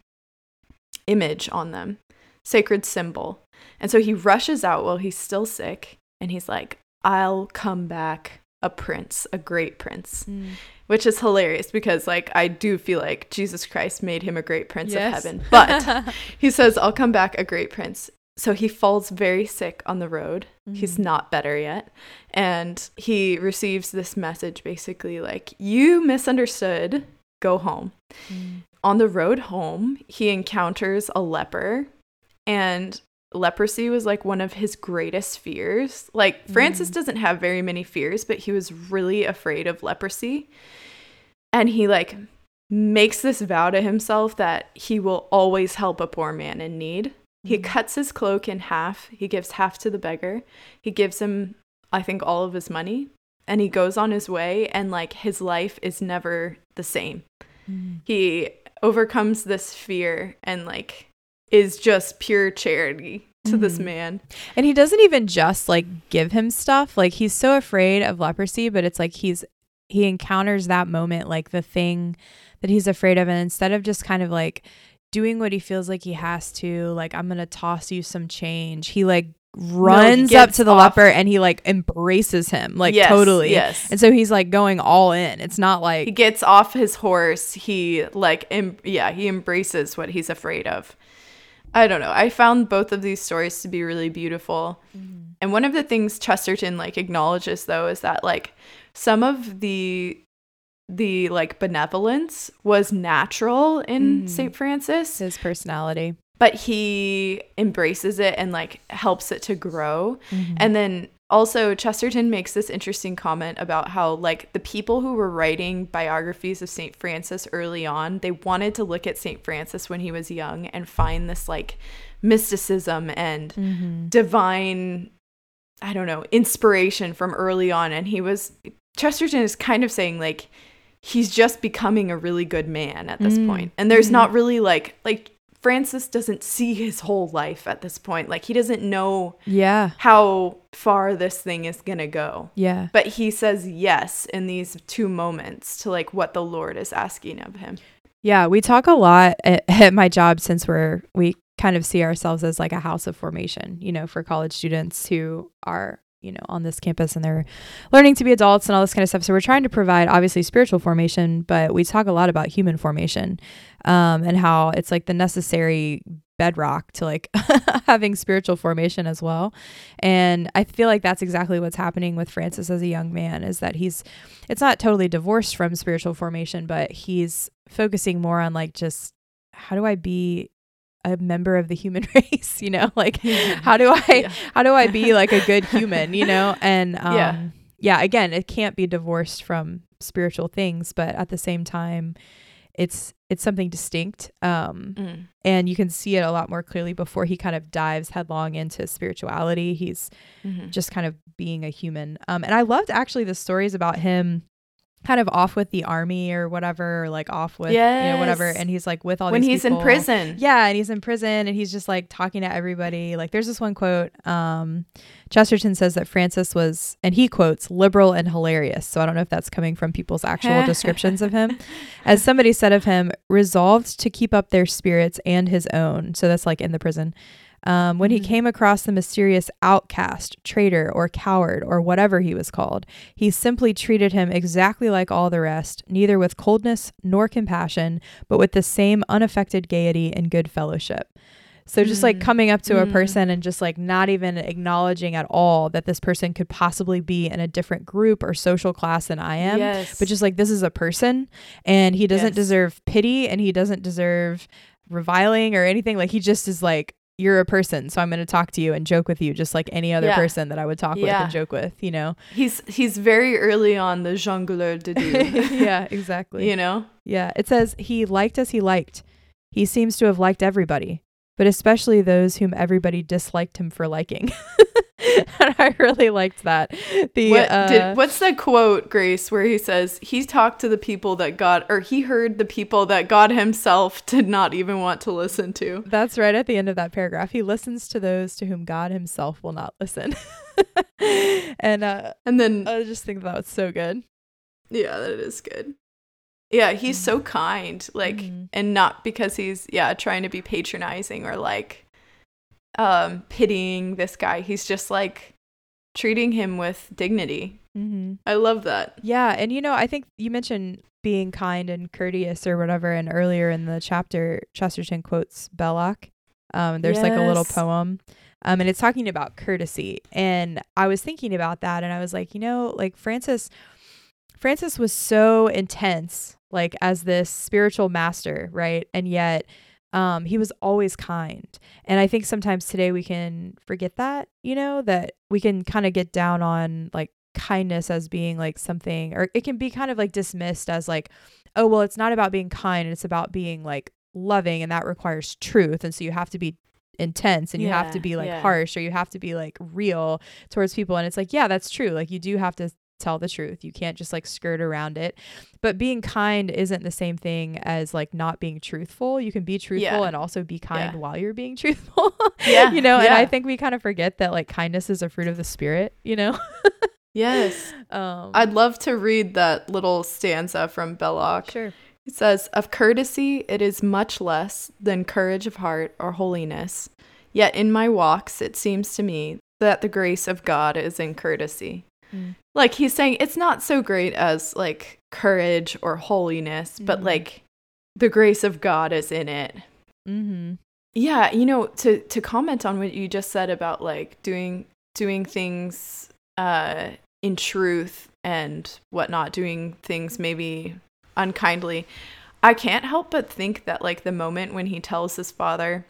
image on them, sacred symbol. And so he rushes out while he's still sick and he's like, I'll come back a prince, a great prince. Mm. Which is hilarious because like I do feel like Jesus Christ made him a great prince yes. of heaven. But he says, I'll come back a great prince. So he falls very sick on the road. Mm-hmm. He's not better yet. And he receives this message basically like, You misunderstood, go home. Mm. On the road home, he encounters a leper and leprosy was like one of his greatest fears. Like Francis mm. doesn't have very many fears, but he was really afraid of leprosy. And he like makes this vow to himself that he will always help a poor man in need. Mm. He cuts his cloak in half. He gives half to the beggar. He gives him I think all of his money and he goes on his way and like his life is never the same. Mm. He overcomes this fear and like is just pure charity to mm-hmm. this man. And he doesn't even just like give him stuff. Like he's so afraid of leprosy, but it's like he's he encounters that moment like the thing that he's afraid of and instead of just kind of like doing what he feels like he has to, like I'm going to toss you some change. He like runs no, up to the off. leper and he like embraces him like yes, totally yes and so he's like going all in it's not like he gets off his horse he like em- yeah he embraces what he's afraid of I don't know. I found both of these stories to be really beautiful. Mm-hmm. And one of the things Chesterton like acknowledges though is that like some of the the like benevolence was natural in mm. St. Francis, his personality. But he embraces it and like helps it to grow. Mm-hmm. And then also chesterton makes this interesting comment about how like the people who were writing biographies of st francis early on they wanted to look at st francis when he was young and find this like mysticism and mm-hmm. divine i don't know inspiration from early on and he was chesterton is kind of saying like he's just becoming a really good man at this mm-hmm. And there's mm-hmm. not really like like Francis doesn't see his whole life at this point. Like he doesn't know yeah how far this thing is going to go. Yeah. But he says yes in these two moments to like what the Lord is asking of him. Yeah, we talk a lot at, at my job since we're we kind of see ourselves as like a house of formation, you know, for college students who are you know on this campus and they're learning to be adults and all this kind of stuff so we're trying to provide obviously spiritual formation but we talk a lot about human formation um, and how it's like the necessary bedrock to like having spiritual formation as well. And i feel like that's exactly what's happening with francis as a young man is that he's it's not totally divorced from spiritual formation but he's focusing more on like just how do i be a member of the human race you know? Like how do i yeah. how do i be like a good human you know? And um, yeah yeah again it can't be divorced from spiritual things but at the same time it's it's something distinct um, mm. and you can see it a lot more clearly before he kind of dives headlong into spirituality he's mm-hmm. just kind of being a human um, and i loved actually the stories about him kind of off with the army or whatever, or like off with yes. you know whatever, and he's like with all when he's people. in prison. Yeah, and he's in prison, and he's just like talking to everybody. Like there's this one quote. Um, Chesterton says that Francis was, and he quotes liberal and hilarious. So I don't know if that's coming from people's actual descriptions of him. As somebody said of him, resolved to keep up their spirits and his own. So that's like in the prison. Um, when he mm-hmm. came across the mysterious outcast, traitor, or coward, or whatever he was called, he simply treated him exactly like all the rest, neither with coldness nor compassion, but with the same unaffected gaiety and good fellowship. So just mm. like coming up to mm. a person and just like not even acknowledging at all that this person could possibly be in a different group or social class than I am. Yes. But just like this is a person and he doesn't yes. deserve pity and he doesn't deserve reviling or anything. Like he just is like you're a person, so I'm going to talk to you and joke with you just like any other yeah. person that I would talk yeah. with and joke with, you know. He's he's very early on the jongleur de Dieu. yeah, exactly. you know? Yeah, it says he liked as he liked. He seems to have liked everybody, but especially those whom everybody disliked him for liking. and I really liked that. The what, uh, did, what's the quote, Grace, where he says he talked to the people that God, or he heard the people that God Himself did not even want to listen to. That's right at the end of that paragraph. He listens to those to whom God Himself will not listen. and uh, and then I just think that was so good. Yeah, that is good. Yeah, he's mm-hmm. so kind, like, mm-hmm. and not because he's yeah trying to be patronizing or like um pitying this guy. He's just like treating him with dignity. Mm-hmm. I love that. Yeah, and you know, I think you mentioned being kind and courteous or whatever, and earlier in the chapter, Chesterton quotes Belloc. Um, there's yes. like a little poem, um, and it's talking about courtesy. And I was thinking about that, and I was like, you know, like Francis, Francis was so intense, like as this spiritual master, right? And yet, um, he was always kind. And I think sometimes today we can forget that, you know, that we can kind of get down on like kindness as being like something, or it can be kind of like dismissed as like, oh, well, it's not about being kind, it's about being like loving, and that requires truth. And so you have to be intense and you have to be like yeah. harsh or you have to be like real towards people and it's like yeah that's true like you do have to tell the truth. You can't just like skirt around it. But being kind isn't the same thing as like not being truthful. You can be truthful yeah. and also be kind yeah. while you're being truthful. yeah. You know, yeah. and I think we kind of forget that like kindness is a fruit of the spirit, you know? yes. Um, I'd love to read that little stanza from Belloc. Sure. It says, Of courtesy, it is much less than courage of heart or holiness. Yet in my walks, it seems to me that the grace of God is in courtesy. Mm. Like he's saying it's not so great as like courage or holiness, mm-hmm. but like the grace of God is in it. Mm-hmm. Yeah, you know, to to comment on what you just said about like doing doing things uh in truth and whatnot, doing things maybe unkindly. I can't help but think that like the moment when he tells his father,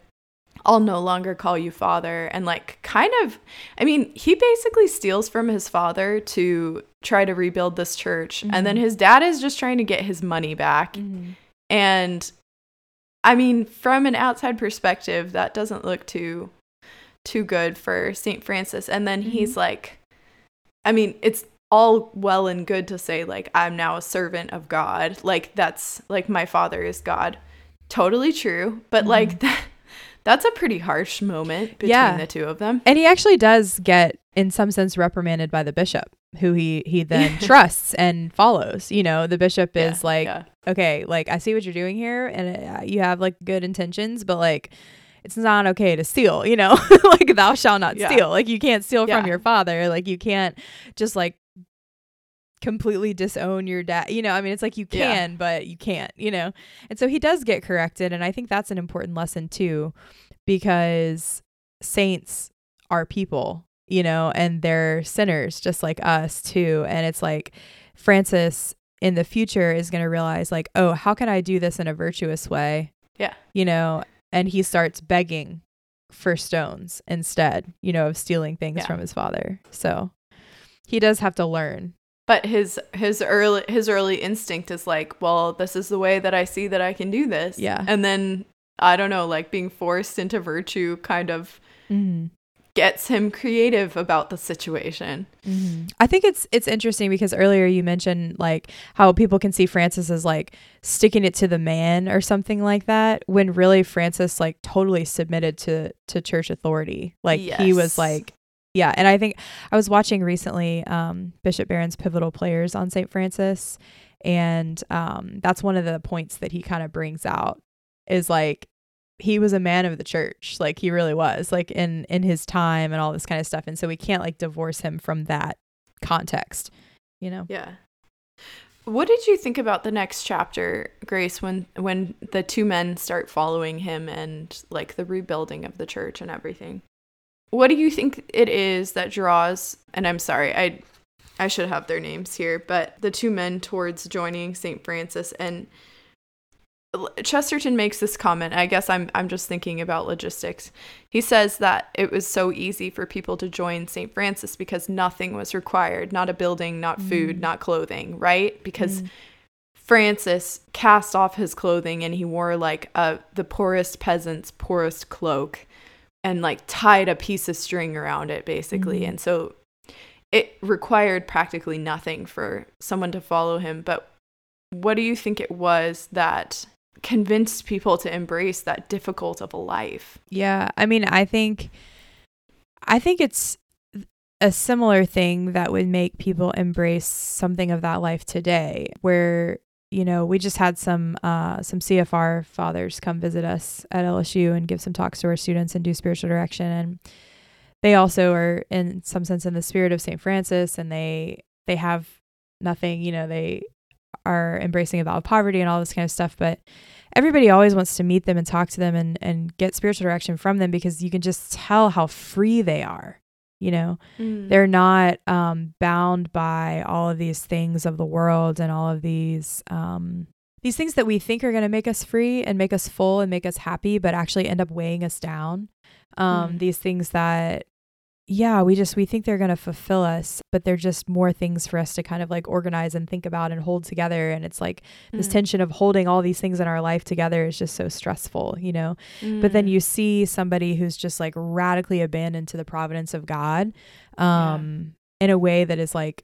I'll no longer call you father. And like, kind of, I mean, he basically steals from his father to try to rebuild this church. Mm-hmm. And then mm-hmm. his dad is just trying to get his money back. Mm-hmm. And I mean, from an outside perspective, that doesn't look too too good for St. Francis. And then mm-hmm. he's like I mean, it's all well and good to say like I'm now a servant of God. Like that's like my father is God. Totally true, but like mm-hmm. that that's a pretty harsh moment between yeah. the two of them. And he actually does get, in some sense, reprimanded by the bishop, who he he then trusts and follows. You know, the bishop is like, yeah. okay, like I see what you're doing here, and uh, you have like good intentions, but like it's not okay to steal. You know, like thou shalt not steal. Like you can't steal from your father. Like you can't just like completely disown your dad. You know, I mean, it's like you can, yeah. but you can't, you know? And so he does get corrected. And I think that's an important lesson too, because saints are people, you know, and they're sinners just like us too. And it's like Francis in the future is going to realize, like, oh, how can I do this in a virtuous way? Yeah. You know, and he starts begging for stones instead, you know, of stealing things yeah. from his father. So he does have to learn but his his early his early instinct is like well this is the way that i see that i can do this yeah and then i don't know like being forced into virtue kind of mm-hmm. gets him creative about the situation mm-hmm. i think it's it's interesting because earlier you mentioned like how people can see francis as like sticking it to the man or something like that when really francis like totally submitted to to church authority like yes. he was like yeah, and I think I was watching recently um, Bishop Barron's pivotal players on St. Francis, and um, that's one of the points that he kind of brings out is like he was a man of the church, like he really was, like in in his time and all this kind of stuff, and so we can't like divorce him from that context, you know? Yeah. What did you think about the next chapter, Grace, when when the two men start following him and like the rebuilding of the church and everything? What do you think it is that draws and i'm sorry i i should have their names here but the two men towards joining st francis and chesterton makes this comment i guess i'm i'm just thinking about logistics he says that it was so easy for people to join st francis because nothing was required not a building not food mm. not clothing right because mm. francis cast off his clothing and he wore like a the poorest peasant's poorest cloak and like tied a piece of string around it basically. Mm-hmm. And so it required practically nothing for someone to follow him. But what do you think it was that convinced people to embrace that difficult of a life? Yeah, I mean, I think I think it's a similar thing that would make people embrace something of that life today where you know, we just had some uh, some CFR fathers come visit us at LSU and give some talks to our students and do spiritual direction. And they also are in some sense in the spirit of St. Francis and they they have nothing, you know, they are embracing a vow of poverty and all this kind of stuff, but everybody always wants to meet them and talk to them and, and get spiritual direction from them because you can just tell how free they are. You know, mm. they're not um, bound by all of these things of the world and all of these um, these things that we think are going to make us free and make us full and make us happy, but actually end up weighing us down. Um, mm. These things that yeah, we just we think they're going to fulfill us, but they're just more things for us to kind of like organize and think about and hold together and it's like mm. this tension of holding all these things in our life together is just so stressful, you know. Mm. But then mm. you see somebody who's just like radically abandoned to the providence of God um yeah. in a way that is like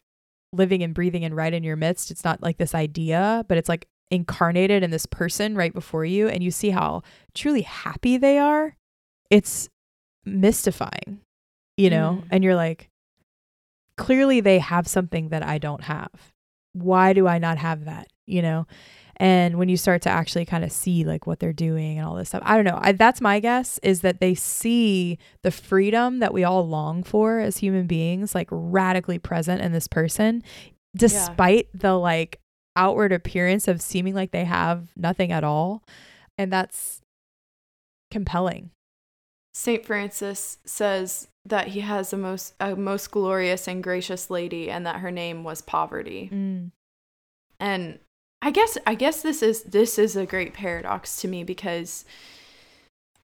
living and breathing and right in your midst. It's not like this idea, but it's like incarnated in this person right before you and you see how truly happy they are. It's mystifying you know, mm. and you're like, clearly they have something that I don't have. Why do I not have that? You know? And when you start to actually kind of see like what they're doing and all this stuff, I don't know. I, that's my guess is that they see the freedom that we all long for as human beings, like radically present in this person, despite yeah. the like outward appearance of seeming like they have nothing at all. And that's compelling. St. Francis says that he has a most a most glorious and gracious lady and that her name was poverty. Mm. And I guess I guess this is this is a great paradox to me because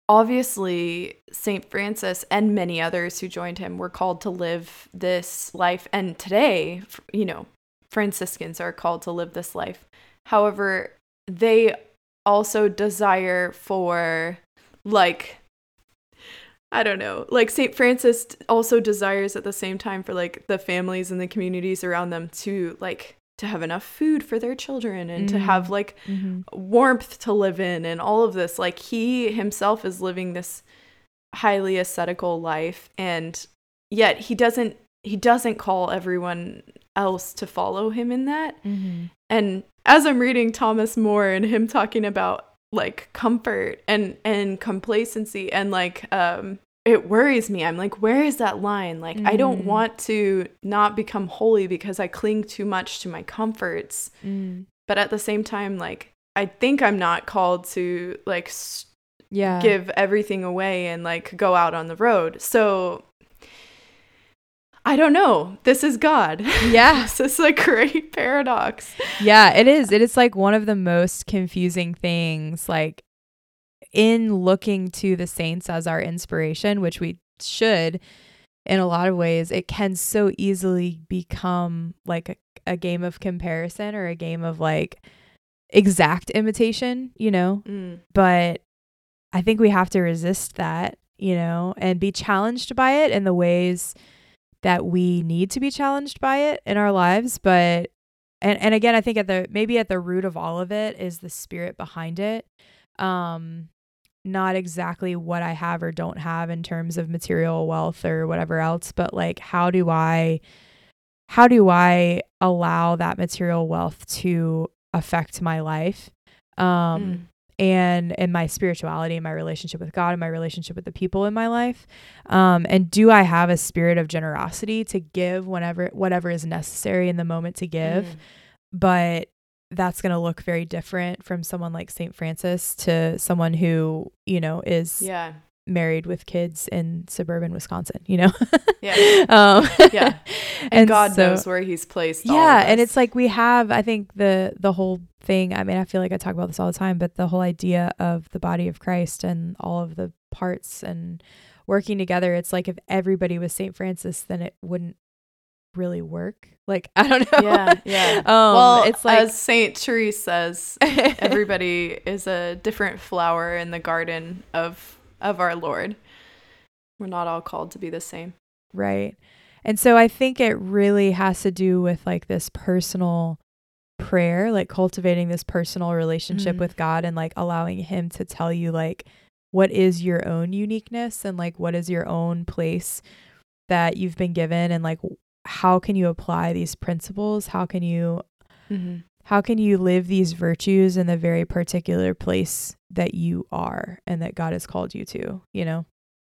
obviously St. Francis and many others who joined him were called to live this life and today, you know, Franciscans are called to live this life. However, they also desire for like I don't know. Like St. Francis also desires at the same time for like the families and the communities around them to like to have enough food for their children and mm-hmm. to have like mm-hmm. warmth to live in and all of this. Like he himself is living this highly ascetical life and yet he doesn't he doesn't call everyone else to follow him in that. Mm-hmm. And as I'm reading Thomas More and him talking about like comfort and and complacency and like um it worries me. I'm like, where is that line? Like, mm. I don't mm. want to not become holy because I cling too much to my comforts. Mm. But at the same time, like, I think I'm not called to like, yeah, give everything away and like go out on the road. So I don't know. This is God. Yeah. this is a great paradox. Yeah, it is. It is like one of the most confusing things. Like, in looking to the saints as our inspiration, which we should in a lot of ways, it can so easily become like a, a game of comparison or a game of like exact imitation, you know? Mm. But I think we have to resist that, you know, and be challenged by it in the ways that we need to be challenged by it in our lives. But and and again, I think at the maybe at the root of all of it is the spirit behind it. Um not exactly what I have or don't have in terms of material wealth or whatever else, but like how do I how do I allow that material wealth to affect my life? Um mm. And in my spirituality, in my relationship with God, and my relationship with the people in my life. Um and do I have a spirit of generosity to give whenever whatever is necessary in the moment to give? Mm. But that's going to look very different from someone like St. Francis to someone who, you know, is yeah. Married with kids in suburban Wisconsin, you know? yeah. Um, yeah. And, and God so, knows where he's placed. Yeah. And it's like we have, I think the, the whole thing, I mean, I feel like I talk about this all the time, but the whole idea of the body of Christ and all of the parts and working together, it's like if everybody was St. Francis, then it wouldn't really work. Like I don't know. Yeah, yeah. um, well, it's like as Saint Therese says, everybody is a different flower in the garden of of our Lord. We're not all called to be the same. Right. And so I think it really has to do with like this personal prayer, like cultivating this personal relationship mm. with God and like allowing him to tell you like what is your own uniqueness and like what is your own place that you've been given and like how can you apply these principles? How can you mm-hmm. How can you live these virtues in the very particular place that you are and that God has called you to, you know?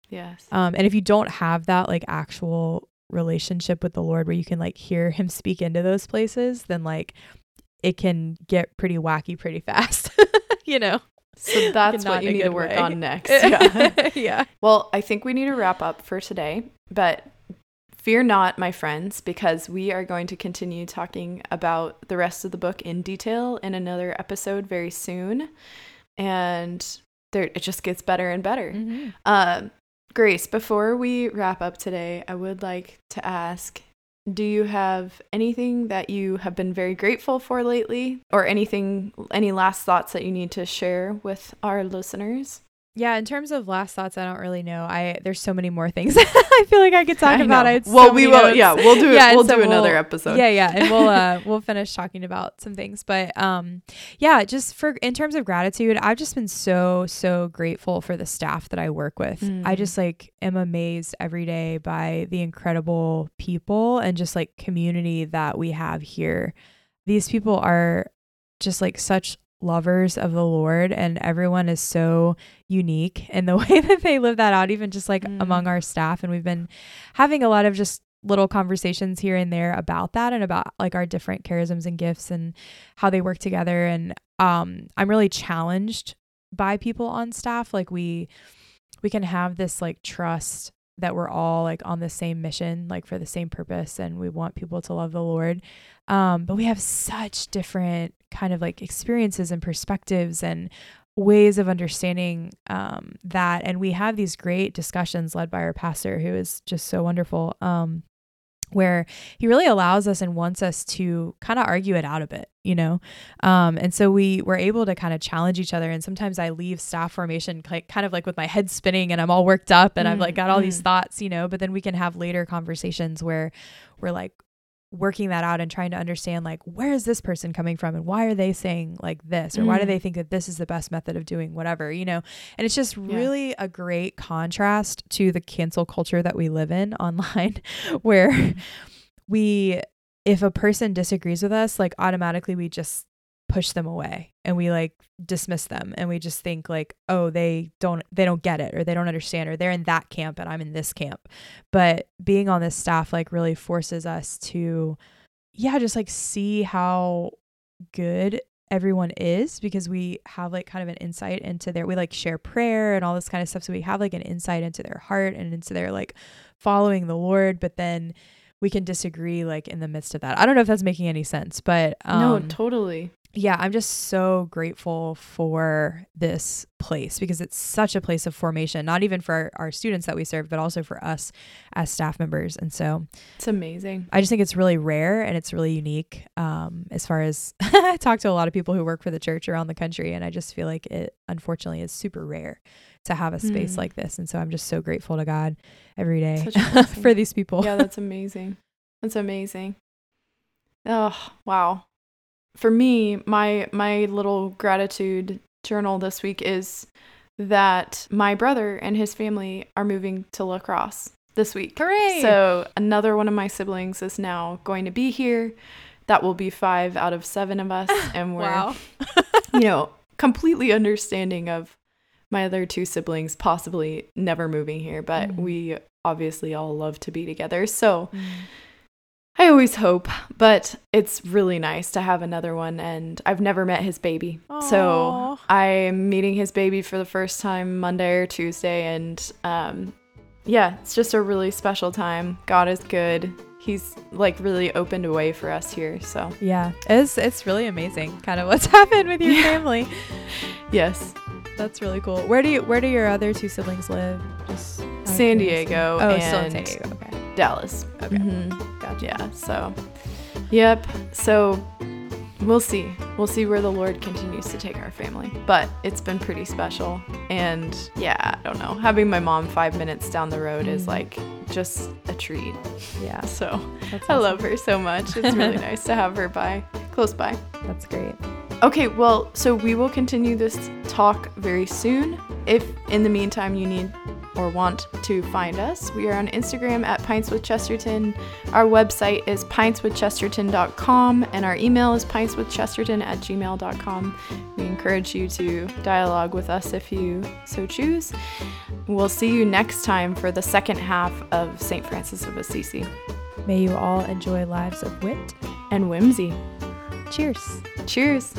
Yes. Um, and if you don't have that like actual relationship with the Lord where you can like hear him speak into those places, then like it can get pretty wacky pretty fast. you know? So that's what you need to work way. on next. Yeah. yeah. Well, I think we need to wrap up for today, but fear not, my friends, because we are going to continue talking about the rest of the book in detail in another episode very soon. And there, it just gets better and better. Mm-hmm. Um, Grace, before we wrap up today, I would like to ask do you have anything that you have been very grateful for lately or anything any last thoughts that you need to share with our listeners yeah, in terms of last thoughts, I don't really know. I there's so many more things I feel like I could talk I about. I well, so we will. Notes. Yeah, we'll do it. Yeah, we'll so do another we'll, episode. Yeah, yeah, and we'll uh we'll finish talking about some things. But um, yeah, just for in terms of gratitude, I've just been so so grateful for the staff that I work with. Mm. I just like am amazed every day by the incredible people and just like community that we have here. These people are just like such lovers of the Lord and everyone is so unique in the way that they live that out even just like mm. among our staff and we've been having a lot of just little conversations here and there about that and about like our different charisms and gifts and how they work together and um I'm really challenged by people on staff like we we can have this like trust that we're all like on the same mission, like for the same purpose, and we want people to love the Lord. Um, but we have such different kind of like experiences and perspectives and ways of understanding um, that. And we have these great discussions led by our pastor, who is just so wonderful. Um, where he really allows us and wants us to kind of argue it out a bit, you know? Um, and so we were able to kind of challenge each other. And sometimes I leave staff formation like, kind of like with my head spinning and I'm all worked up and mm, I've like got all mm. these thoughts, you know? But then we can have later conversations where we're like, working that out and trying to understand like where is this person coming from and why are they saying like this or mm. why do they mm. think that this is the best method of doing whatever you know and it's just yeah. really a great contrast to the cancel culture that we live in online where mm. we if a person disagrees with us like automatically we just push them away and we like dismiss them and we just think like oh they don't they don't get it or they don't understand or they're in that camp and I'm in this camp. But being on this staff like really forces us to yeah just like see how good everyone is because we have like kind of an insight into their we like share prayer and all this kind of stuff. So we have like an insight into their heart and into their like following the lord but then we can disagree like in the midst of that. I don't know if that's making any sense, but um, no, totally yeah, I'm just so grateful for this place because it's such a place of formation, not even for our, our, students that we serve, but also for us as staff members. And so it's amazing. I just think it's really rare and it's really unique. Um, as far as I talk to a lot of people who work for the church around the country, and I just feel like it unfortunately is super rare to have a space mm. like this. And so I'm just so grateful to God every day for these people. Yeah, that's amazing. That's amazing. Oh, wow for me, my my little gratitude journal this week is that my brother and his family are moving to La Crosse this week. Hooray! So another one of my siblings is now going to be here. That will be five out of seven of us, and we're you know completely understanding of my other two siblings possibly never moving here, but mm. we obviously all love to be together. So. Mm I always hope, but it's really nice to have another one. And I've never met his baby. Aww. So I'm meeting his baby for the first time Monday or Tuesday. And um, yeah, it's just a really special time. God is good. He's like really opened a way for us here. So yeah, it's, it's really amazing kind of what's happened with your yeah. family. yes. That's really cool. Where do you where do your other two siblings live? Just San Diego. Oh, still in San Diego. Okay. Dallas. Okay. Mm-hmm. Gotcha. Yeah. So, yep. So we'll see. We'll see where the Lord continues to take our family. But it's been pretty special. And yeah, I don't know. Having my mom five minutes down the road is mm. like just a treat. Yeah. So awesome. I love her so much. It's really nice to have her by close by. That's great. Okay, well, so we will continue this talk very soon. If in the meantime you need or want to find us, we are on Instagram at Pints with Chesterton. Our website is pintswithchesterton.com and our email is pintswithchesterton at gmail.com. We encourage you to dialogue with us if you so choose. We'll see you next time for the second half of St. Francis of Assisi. May you all enjoy lives of wit and whimsy. Cheers. Cheers.